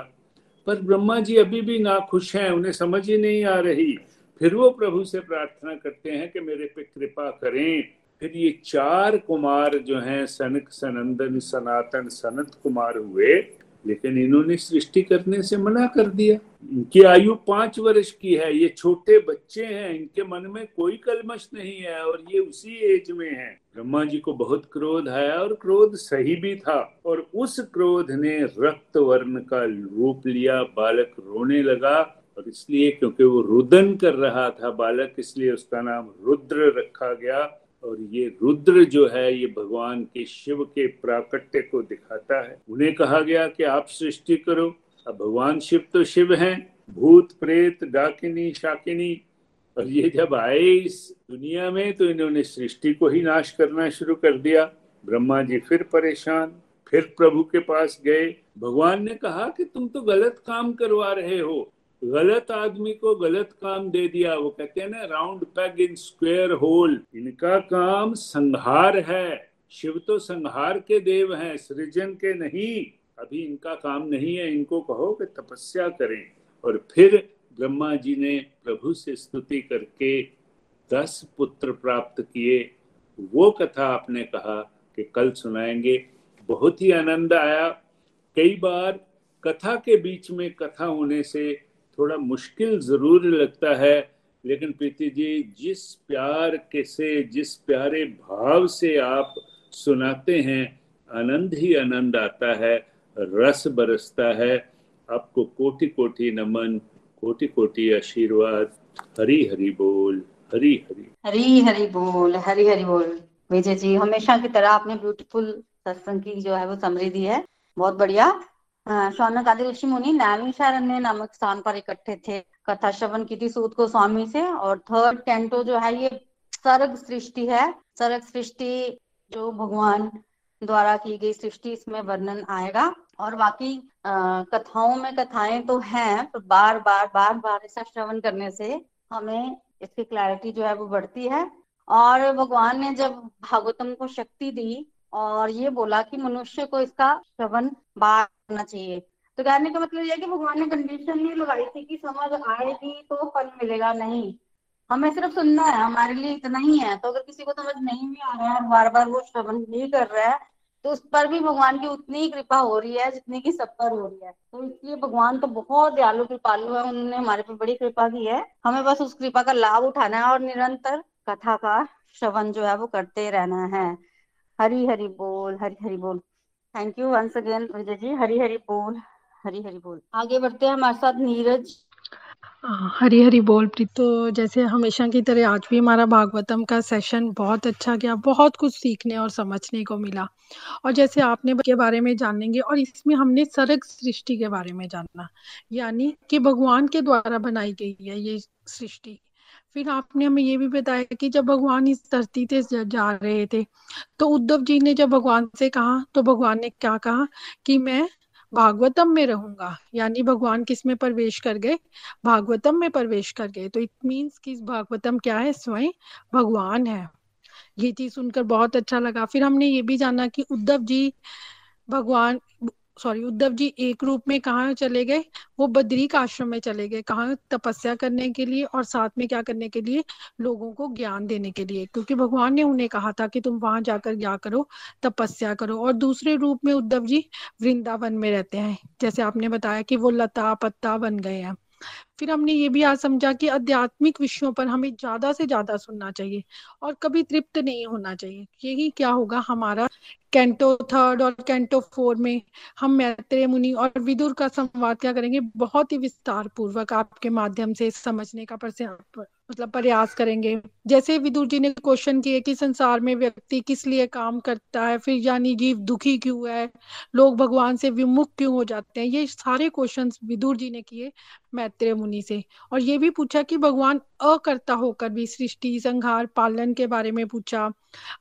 पर ब्रह्मा जी अभी भी ना खुश हैं, उन्हें समझ ही नहीं आ रही। फिर वो प्रभु से प्रार्थना करते हैं कि मेरे पे कृपा करें। फिर ये चार कुमार जो हैं, सनक, सनंदन, सनातन, सनत कुमार हुए लेकिन इन्होंने सृष्टि करने से मना कर दिया। इनकी आयु पाँच वर्ष की है, ये छोटे बच्चे हैं, इनके मन में कोई कलमश नहीं है और ये उसी एज में है। ब्रह्मा जी को बहुत क्रोध आया और क्रोध सही भी था और उस क्रोध ने रक्त वर्ण का रूप लिया, बालक रोने लगा और इसलिए क्योंकि वो रुदन कर रहा था, बालक इसलिए उसका नाम रुद्र रखा गया। और ये रुद्र जो है, ये भगवान के शिव के प्राकट्य को दिखाता है। उन्हें कहा गया कि आप सृष्टि करो। अब भगवान शिव तो शिव हैं। भूत, प्रेत, डाकिनी, शाकिनी। और ये जब आए इस दुनिया में तो इन्होंने सृष्टि को ही नाश करना शुरू कर दिया। ब्रह्मा जी फिर परेशान, फिर प्रभु के पास गए। भगवान ने कहा कि तुम तो गलत काम करवा रहे हो। गलत आदमी को गलत काम दे दिया। वो कहते हैं ना round peg in square hole इनका काम संहार है। शिव तो संहार के देव हैं, सृजन के नहीं। अभी इनका काम नहीं है। इनको कहो कि तपस्या करें। और फिर ब्रह्मा जी ने प्रभु से स्तुति करके दस पुत्र प्राप्त किए। वो कथा आपने कहा कि कल सुनाएँगे। बहुत ही आनंद आया। कई बार कथा के बीच में कथा होने से थोड़ा मुश्किल ज़रूर लगता है, लेकिन प्रीति जी, जिस प्यार के से, जिस प्यारे भाव से आप सुनाते हैं, आनंद ही आनंद आता है, रस बरसता है। आपको कोटि कोटि नमन कोटि कोटि आशीर्वाद। हरी हरी बोल हरी हरी हरी हरी बोल हरी हरी बोल। विजय जी, हमेशा की तरह आपने ब्यूटीफुल सत्संग की जो है वो समरी दी है। बहुत बढ़िया। शौनक आदि ऋषि मुनि नैमिषारण्य नामक स्थान पर इकट्ठे थे। कथा श्रवण की थी सूत को स्वामी से और थर्ड कैंटो जो है ये सर्ग सृष्टि है। सर्ग सृष्टि जो भगवान द्वारा की गई सृष्टि, इसमें वर्णन आएगा। और बाकी कथाओं में कथाएँ तो हैं, पर बार बार बार बार ऐसा श्रवण करने से हमें इसकी क्लैरिटी जो है वो बढ़ती है। और भगवान ने जब भागवतम को शक्ति दी और ये बोला कि मनुष्य को इसका श्रवण बार करना चाहिए। तो कहने का मतलब यह है कि भगवान ने कंडीशन नहीं लगाई थी कि समझ आएगी तो फल मिलेगा नहीं। हमें सिर्फ़ सुनना है, हमारे लिए इतना ही है। तो अगर किसी को समझ नहीं भी आ रहा है बार बार वो श्रवण नहीं कर रहा है तो उस पर भी भगवान की उतनी ही कृपा हो रही है जितनी की सब पर हो रही है। तो इसलिए भगवान तो बहुत दयालु, कृपालु है, उन्होंने हमारे पर बड़ी कृपा की है। हमें बस उस कृपा का लाभ उठाना है और निरंतर कथा का श्रवण जो है वो करते रहना है। हरी हरी बोल हरी हरी बोल। Thank you once again Vijay ji Hari Hari बोल हरी हरी बोल आगे बढ़ते हैं हमारे साथ नीरज। हरी हरी बोल प्रीत तो जैसे हमेशा की तरह आज भी हमारा भागवतम का सेशन बहुत अच्छा गया, बहुत कुछ सीखने और समझने को मिला। और जैसे आपने के बारे में जानेंगे और इसमें हमने सरग सृष्टि के बारे में जानना यानी कि भगवान के द्वारा बनाई गई है ये सृष्टि। फिर आपने हमें ये भी बताया कि जब भगवान इस धरती से जा रहे थे तो उद्धव जी ने जब भगवान से कहा तो भगवान ने क्या कहा कि मैं भागवतम में रहूँगा। यानी भगवान किसमें प्रवेश कर गए? भागवतम में प्रवेश कर गए। तो इट मीन्स कि भागवतम क्या है? स्वयं भगवान है। ये चीज़ सुनकर बहुत अच्छा लगा। फिर हमने ये भी जाना कि उद्धव जी, भगवान सॉरी, उद्धव जी एक रूप में कहा चले गए? वो बद्रीक आश्रम में चले गए। कहा तपस्या करने के लिए और साथ में क्या करने के लिए? लोगों को ज्ञान देने के लिए। क्योंकि भगवान ने उन्हें कहा था कि तुम वहाँ जाकर क्या करो? तपस्या करो। और दूसरे रूप में उद्धव जी वृंदावन में रहते हैं। जैसे आपने बताया कि वो लता पत्ता बन गए हैं। फिर हमने ये भी आज समझा कि आध्यात्मिक विषयों पर हमें ज़्यादा से ज़्यादा सुनना चाहिए और कभी तृप्त नहीं होना चाहिए। यही क्या होगा हमारा कैंटो थर्ड और कैंटो फोर में हम मैत्रेय मुनि और विदुर का संवाद क्या करेंगे? बहुत ही विस्तार पूर्वक आपके माध्यम से समझने का मतलब प्रयास करेंगे। जैसे विदुर जी ने क्वेश्चन किए कि संसार में व्यक्ति किस लिए काम करता है, फिर यानी जीव दुखी क्यों है, लोग भगवान से विमुख क्यों हो जाते हैं, ये सारे क्वेश्चंस विदुर जी ने किए मैत्रेय मुनि से। और ये भी पूछा कि भगवान अकर्ता होकर भी सृष्टि, संहार, पालन के बारे में पूछा।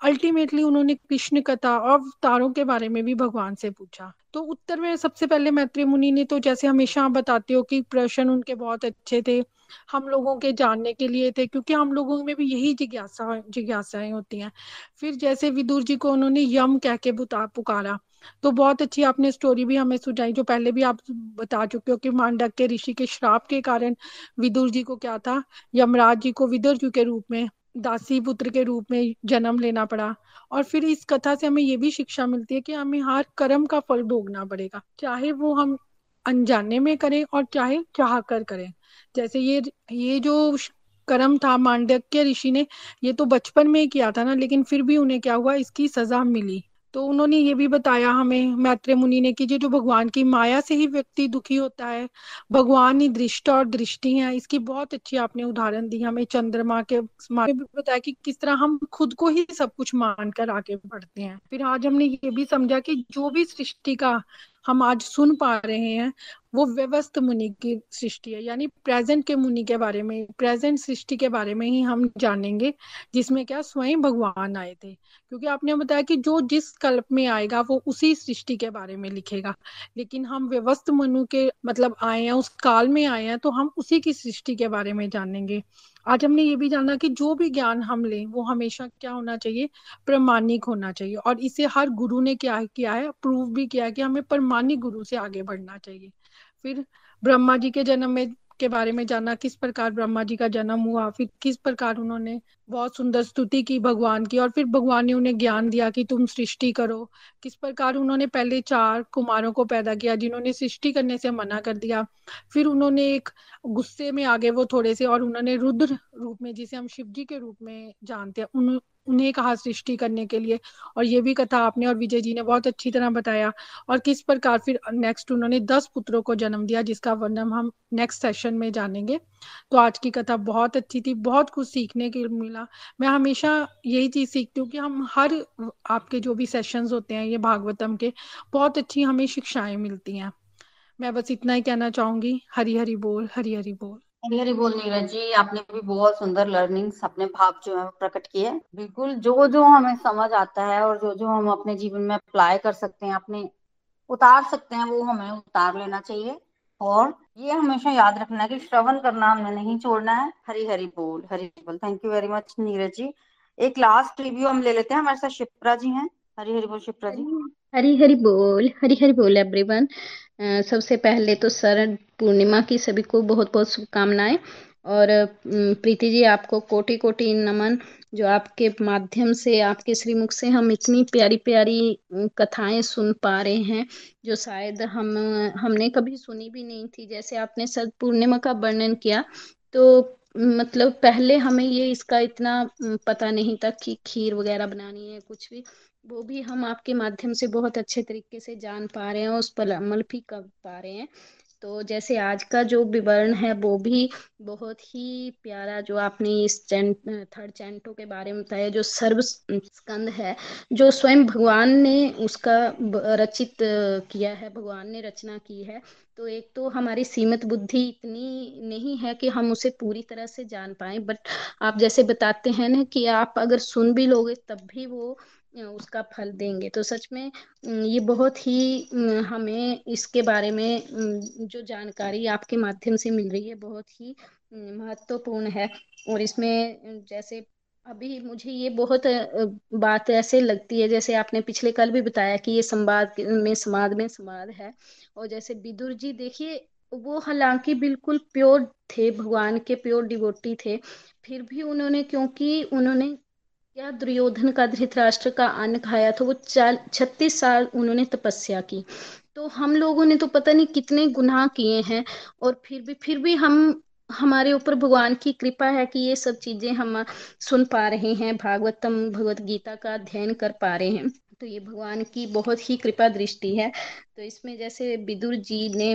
अल्टीमेटली उन्होंने कृष्ण कथा और तारों के बारे में भी भगवान से पूछा। तो उत्तर में सबसे पहले मैत्री मुनि ने तो जैसे हमेशा आप बताते हो कि प्रश्न उनके बहुत अच्छे थे। हम लोगों के जानने के लिए थे, क्योंकि हम लोगों में भी यही जिज्ञासा, जिज्ञासाएँ होती हैं। फिर जैसे विदुर जी को उन्होंने यम कह के बुता, पुकारा तो बहुत अच्छी आपने स्टोरी भी हमें सुझाई, जो पहले भी आप बता चुके हो कि मांडक के ऋषि के श्राप के कारण विदुर जी को क्या था, यमराज जी को विदुर जी के रूप में, दासी पुत्र के रूप में जन्म लेना पड़ा। और फिर इस कथा से हमें ये भी शिक्षा मिलती है कि हमें हर कर्म का फल भोगना पड़ेगा, चाहे वो हम अनजाने में करें और चाहे चाह कर करें। जैसे ये ये जो कर्म था मांडक्य ऋषि ने, ये तो बचपन में किया था ना, लेकिन फिर भी उन्हें क्या हुआ, इसकी सजा मिली। तो उन्होंने ये भी बताया हमें, मैत्रेय मुनि ने कि जो भगवान की माया से ही व्यक्ति दुखी होता है, भगवान ही दृष्ट और दृष्टि है, इसकी बहुत अच्छी आपने उदाहरण दी, हमें चंद्रमा के भी बताया कि किस तरह हम खुद को ही सब कुछ मानकर आगे बढ़ते हैं। फिर आज हमने ये भी समझा कि जो भी सृष्टि का हम आज सुन पा रहे हैं वो व्यवस्थ मुनि की सृष्टि है। यानी प्रेजेंट के मुनि के बारे में प्रेजेंट सृष्टि के बारे में ही हम जानेंगे, जिसमें क्या स्वयं भगवान आए थे। क्योंकि आपने बताया कि जो जिस कल्प में आएगा, वो उसी सृष्टि के बारे में लिखेगा। लेकिन हम व्यवस्थ मनु के मतलब आए हैं, उस काल में आए हैं तो हम उसी की सृष्टि के बारे में जानेंगे। आज हमने ये भी जाना कि जो भी ज्ञान हम लें, वो हमेशा क्या होना चाहिए? प्रमाणिक होना चाहिए। और इसे हर गुरु ने क्या किया है? प्रूव भी किया है कि हमें प्रमाणिक गुरु से आगे बढ़ना चाहिए। फिर ब्रह्मा जी के जन्म में के बारे में जाना, किस प्रकार ब्रह्मा जी का जन्म हुआ, फिर किस प्रकार उन्होंने बहुत सुंदर स्तुति की भगवान की और फिर भगवान ने उन्हें ज्ञान दिया कि तुम सृष्टि करो। किस प्रकार उन्होंने पहले चार कुमारों को पैदा किया, जिन्होंने सृष्टि करने से मना कर दिया। फिर उन्होंने एक गुस्से में आगे वो थोड़े से और उन्होंने रुद्र रूप में, जिसे हम शिव जी के रूप में जानते हैं, उन, उन्हें कहा सृष्टि करने के लिए। और ये भी कथा आपने और विजय जी ने बहुत अच्छी तरह बताया। और किस प्रकार फिर नेक्स्ट उन्होंने दस पुत्रों को जन्म दिया, जिसका वर्णन हम नेक्स्ट सेशन में जानेंगे। तो आज की कथा बहुत अच्छी थी, बहुत कुछ सीखने के मिला। मैं हमेशा यही चीज़ सीखती हूँ कि हम हर आपके जो भी सेशंस होते हैं, ये भागवतम के, बहुत अच्छी हमें शिक्षाएँ मिलती हैं। मैं बस इतना ही कहना चाहूँगी। हरी हरी बोल हरी हरी बोल। हरी हरी बोल नीरज जी, आपने भी बहुत सुंदर लर्निंग्स अपने भाव जो है प्रकट किए बिल्कुल जो जो हमें समझ आता है और जो जो हम अपने जीवन में अप्लाई कर सकते हैं, अपने उतार सकते हैं, वो हमें उतार लेना चाहिए। और ये हमेशा याद रखना है कि श्रवण करना हमने नहीं छोड़ना है। हरी हरी बोल हरी बोल। Thank you very much Neeraj ji. एक लास्ट रिव्यू हम ले लेते हैं। हमारे साथ शिप्रा जी हैं। हरी हरी बोल, शिप्रा जी। हरी हरी बोल, हरी हरी बोल एवरीवन सबसे पहले तो सर पूर्णिमा की सभी को बहुत बहुत शुभकामनाएँ। और प्रीति जी, आपको कोटि कोटि नमन, जो आपके माध्यम से, आपके श्रीमुख से हम इतनी प्यारी प्यारी कथाएँ सुन पा रहे हैं, जो शायद हम, हमने कभी सुनी भी नहीं थी। जैसे आपने सद पूर्णिमा का वर्णन किया तो मतलब पहले हमें ये इसका इतना पता नहीं था कि खीर वगैरह बनानी है कुछ भी। वो भी हम आपके माध्यम से बहुत अच्छे तरीके से जान पा रहे हैं उस पर अमल भी कर पा रहे हैं। तो जैसे आज का जो विवरण है, वो भी बहुत ही प्यारा जो आपने इस चैंट थर्ड चैंटो के बारे में बताया, जो सर्व स्कंद है, जो स्वयं भगवान ने उसका रचित किया है, भगवान ने रचना की है। तो एक तो हमारी सीमित बुद्धि इतनी नहीं है कि हम उसे पूरी तरह से जान पाए, बट आप जैसे बताते हैं ना कि आप अगर सुन भी लोगे, तब भी वो उसका फल देंगे। तो सच में ये बहुत ही हमें इसके बारे में जो जानकारी आपके माध्यम से मिल रही है, बहुत ही महत्वपूर्ण है। और इसमें जैसे अभी मुझे ये बहुत बात ऐसे लगती है, जैसे आपने पिछले कल भी बताया कि ये संवाद में, समाज में समाज है। और जैसे विदुर जी, देखिए, वो हालाँकि बिल्कुल प्योर थे, भगवान के प्योर डिवोटी थे, फिर भी उन्होंने, क्योंकि उन्होंने क्या दुर्योधन का धृतराष्ट्र का अन्न खाया था, वो छत्तीस साल उन्होंने तपस्या की। तो हम लोगों ने तो पता नहीं कितने गुनाह किए हैं, और फिर भी फिर भी हम, हमारे ऊपर भगवान की कृपा है कि ये सब चीज़ें हम सुन पा रहे हैं, भागवतम, भगवत गीता का अध्ययन कर पा रहे हैं। तो ये भगवान की बहुत ही कृपा दृष्टि है। तो इसमें जैसे विदुर जी ने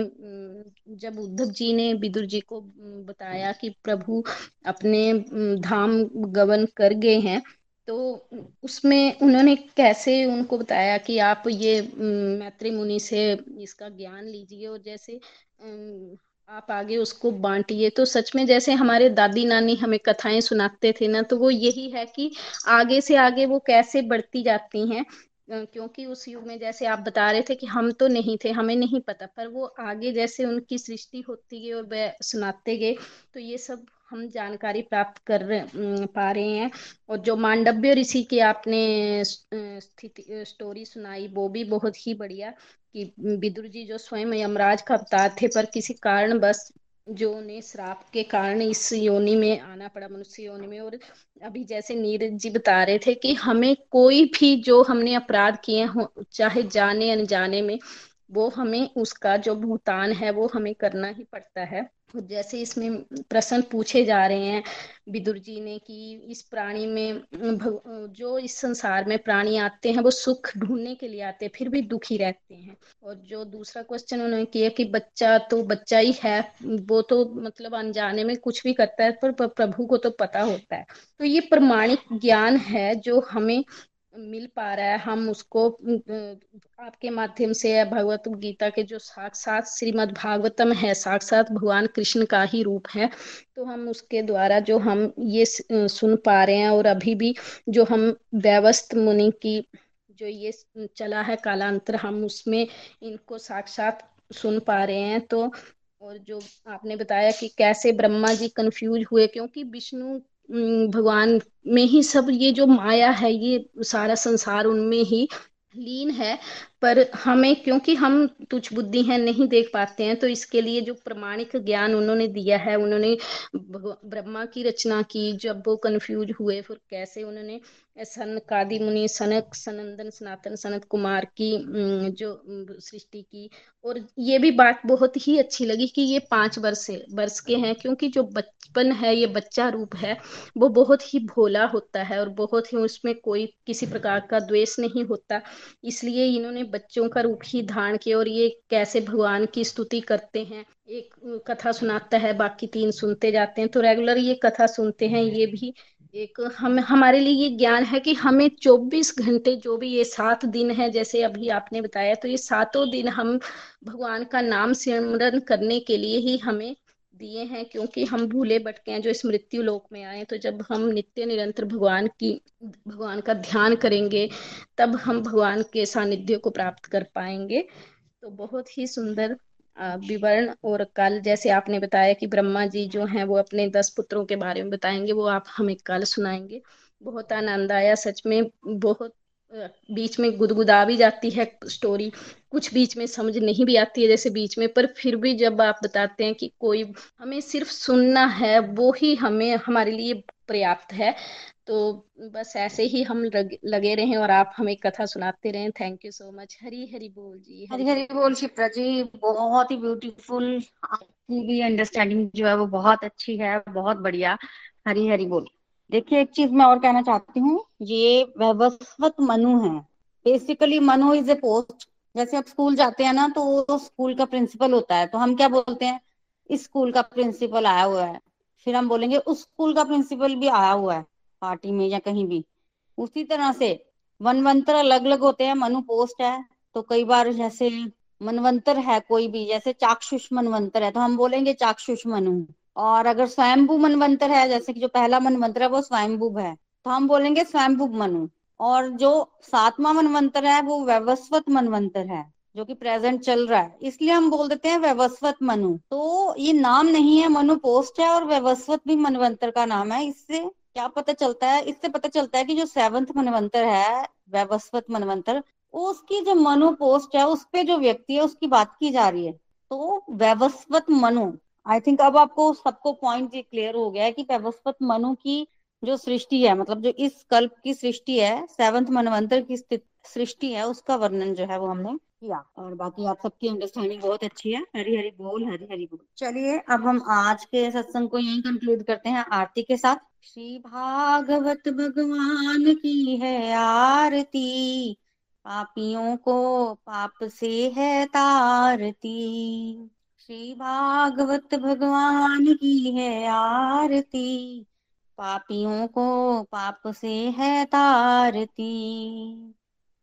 जब उद्धव जी ने विदुर जी को बताया कि प्रभु अपने धाम गवन कर गए हैं तो उसमें उन्होंने कैसे उनको बताया कि आप ये मैत्री मुनि से इसका ज्ञान लीजिए और जैसे आप आगे उसको बांटिए। तो सच में जैसे हमारे दादी नानी हमें कथाएँ सुनाते थे ना तो वो यही है कि आगे से आगे वो कैसे बढ़ती जाती हैं। क्योंकि उस युग में जैसे आप बता रहे थे कि हम तो नहीं थे, हमें नहीं पता, पर वो आगे जैसे उनकी सृष्टि होती गई और वह सुनाते गए तो ये सब हम जानकारी प्राप्त कर पा रहे हैं। और जो मांडव्य ऋषि की आपने स्थिति स्टोरी सुनाई, वो भी बहुत ही बढ़िया कि विदुर जी जो स्वयं यमराज का अवतार थे, पर किसी कारण बस जो उन्हें श्राप के कारण इस योनि में आना पड़ा, मनुष्य योनि में। और अभी जैसे नीरज जी बता रहे थे कि हमें कोई भी जो हमने अपराध किए हो, चाहे जाने अनजाने में वो हमें उसका जो भुगतान है, वो हमें करना ही पड़ता है। जैसे इसमें प्रश्न पूछे जा रहे हैं विदुर जी ने कि इस प्राणी में जो इस संसार में प्राणी आते हैं, वो सुख ढूँढने के लिए आते हैं, फिर भी दुखी रहते हैं। और जो दूसरा क्वेश्चन उन्होंने किया कि बच्चा तो बच्चा ही है, वो तो मतलब अनजाने में कुछ भी करता है पर, प्रभु को तो पता होता है। तो ये प्रमाणिक ज्ञान है जो हमें मिल पा रहा है। हम उसको आपके माध्यम से भगवत गीता के जो साक्षात श्रीमद भागवतम है, साक्षात भगवान कृष्ण का ही रूप है। तो हम उसके द्वारा जो हम ये सुन पा रहे हैं और अभी भी जो हम व्यवस्थ मुनि की जो ये चला है कालांतर, हम उसमें इनको साक्षात सुन पा रहे हैं। तो और जो आपने बताया कि कैसे ब्रह्मा जी कंफ्यूज हुए, क्योंकि विष्णु भगवान में ही सब ये जो माया है, ये सारा संसार उनमें ही लीन है। पर हमें, क्योंकि हम तुच्छ बुद्धि हैं, नहीं देख पाते हैं तो इसके लिए जो प्रमाणिक ज्ञान उन्होंने दिया है, उन्होंने ब्रह्मा की रचना की, जब वो कंफ्यूज हुए, फिर कैसे उन्होंने सन कादी मुनि सनक सनंदन सनातन सनत कुमार की जो सृष्टि की। और ये भी बात बहुत ही अच्छी लगी कि ये पाँच वर्ष वर्ष के हैं क्योंकि जो बचपन है ये बच्चा रूप है वो बहुत ही भोला होता है और बहुत ही उसमें कोई किसी प्रकार का द्वेष नहीं होता। इसलिए इन्होंने बच्चों का रूप ही धारण किया और ये कैसे भगवान की स्तुति करते हैं। एक कथा सुनाता है बाकी तीन सुनते जाते हैं तो रेगुलर ये कथा सुनते हैं ये भी एक हम, हमारे लिए ये ज्ञान है कि हमें 24 घंटे जो भी ये सात दिन है, जैसे अभी आपने बताया तो ये सातों दिन हम भगवान का नाम सिमरन करने के लिए ही हमें दिए हैं, क्योंकि हम भूले भटके हैं, जो इस मृत्यु लोक में आए तो जब हम नित्य निरंतर भगवान की, भगवान का ध्यान करेंगे, तब हम भगवान के सानिध्य को प्राप्त कर पाएँगे। तो बहुत ही सुंदर विवरण और कल जैसे आपने बताया कि ब्रह्मा जी जो हैं, वो अपने दस पुत्रों के बारे में बताएँगे, वो आप हमें कल सुनाएँगे। बहुत आनंद आया सच में, बहुत बीच में गुदगुदा भी जाती है स्टोरी कुछ बीच में समझ नहीं भी आती है जैसे बीच में, पर फिर भी जब आप बताते हैं कि कोई हमें सिर्फ़ सुनना है, वो ही हमें, हमारे लिए पर्याप्त है। तो बस ऐसे ही हम लगे रहें और आप हमें कथा सुनाते रहें। Thank you so much Hari Hari बोल जी, हरी हरी बोल शिप्रा जी। बहुत ही ब्यूटीफुल आपकी भी अंडरस्टैंडिंग जो है वो बहुत अच्छी है, बहुत बढ़िया। हरी हरी बोल। देखिए, एक चीज़ मैं और कहना चाहती हूँ, ये वैवस्वत मनु है। Basically Manu is a post जैसे आप स्कूल जाते हैं ना तो स्कूल का प्रिंसिपल होता है। तो हम क्या बोलते हैं? इस स्कूल का प्रिंसिपल आया हुआ है। फिर हम बोलेंगे, उस स्कूल का प्रिंसिपल भी आया हुआ है। पार्टी में या कहीं भी। उसी तरह से मनवंतर अलग अलग होते हैं मनु पोस्ट है तो कई बार जैसे मनवंतर है कोई भी, जैसे चाक्षुष मनवंतर है तो हम बोलेंगे चाक्षुष मनु। और अगर स्वयंभू मनवंतर है, जैसे कि जो पहला मनवंतर है, वो स्वयंभू है तो हम बोलेंगे स्वयंभू मनु। और जो सातवां मनवंतर है, वो व्यवस्वत मनवंतर है, जो कि प्रेजेंट चल रहा है। इसलिए हम बोल देते हैं व्यवस्वत मनु। तो ये नाम नहीं है मनु पोस्ट है और व्यवस्वत भी मनवंतर का नाम है, इससे क्या पता चलता है? इससे पता चलता है कि जो सेवंथ मनवंतर है व्यवस्वत मनवंतर, उसकी जो मनु पोस्ट है, उस पे जो व्यक्ति है, उसकी बात की जा रही है। तो व्यवस्वत मनु आई थिंक अब आपको सबको पॉइंट ये क्लियर हो गया है कि व्यवस्वत मनु की जो सृष्टि है मतलब जो इस कल्प की सृष्टि है सेवंथ मनवंतर की सृष्टि है, उसका वर्णन जो है वो हमने किया। और बाकी आप सबकी अंडरस्टैंडिंग बहुत अच्छी है। हरी हरी बोल हरी हरी बोल। चलिए अब हम आज के सत्संग को यही कंक्लूड करते हैं आरती के साथ। श्री भागवत भगवान की है आरती। पापियों को पाप से है तारती। श्री भागवत भगवान की है आरती। पापियों को पाप से है तारती।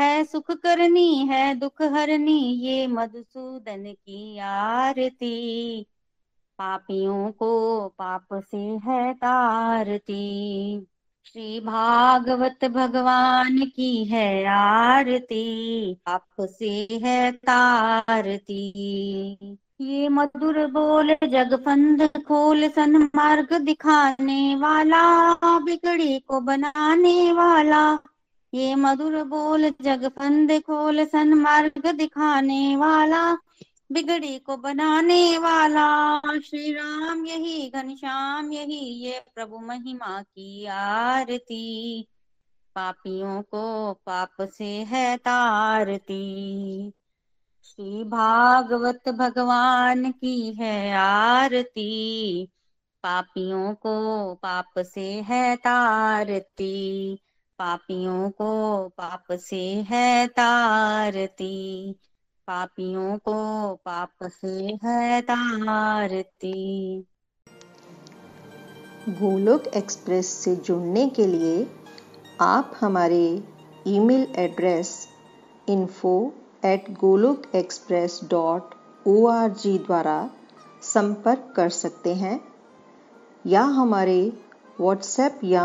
है सुख करनी, है दुख हरनी, ये मधुसूदन की आरती। पापियों को पाप से है तारती। श्री भागवत भगवान की है आरती, पाप से है तारती। ये मधुर बोल जगफंद खोल सन्मार्ग दिखाने वाला, बिगड़ी को बनाने वाला। ये मधुर बोल जगफंद खोल सन्मार्ग दिखाने वाला, बिगड़ी को बनाने वाला। श्री राम यही घनश्याम, यही ये प्रभु महिमा की आरती। पापियों को पाप से है तारती। श्री भागवत भगवान की है आरती। पापियों को पाप से है तारती। पापियों को पाप से है तारती। पापियों को पाप से है तारती। गोलोक एक्सप्रेस से जुड़ने के लिए आप हमारे email address info at Golok express dot o द्वारा संपर्क कर सकते हैं या हमारे व्हाट्सएप या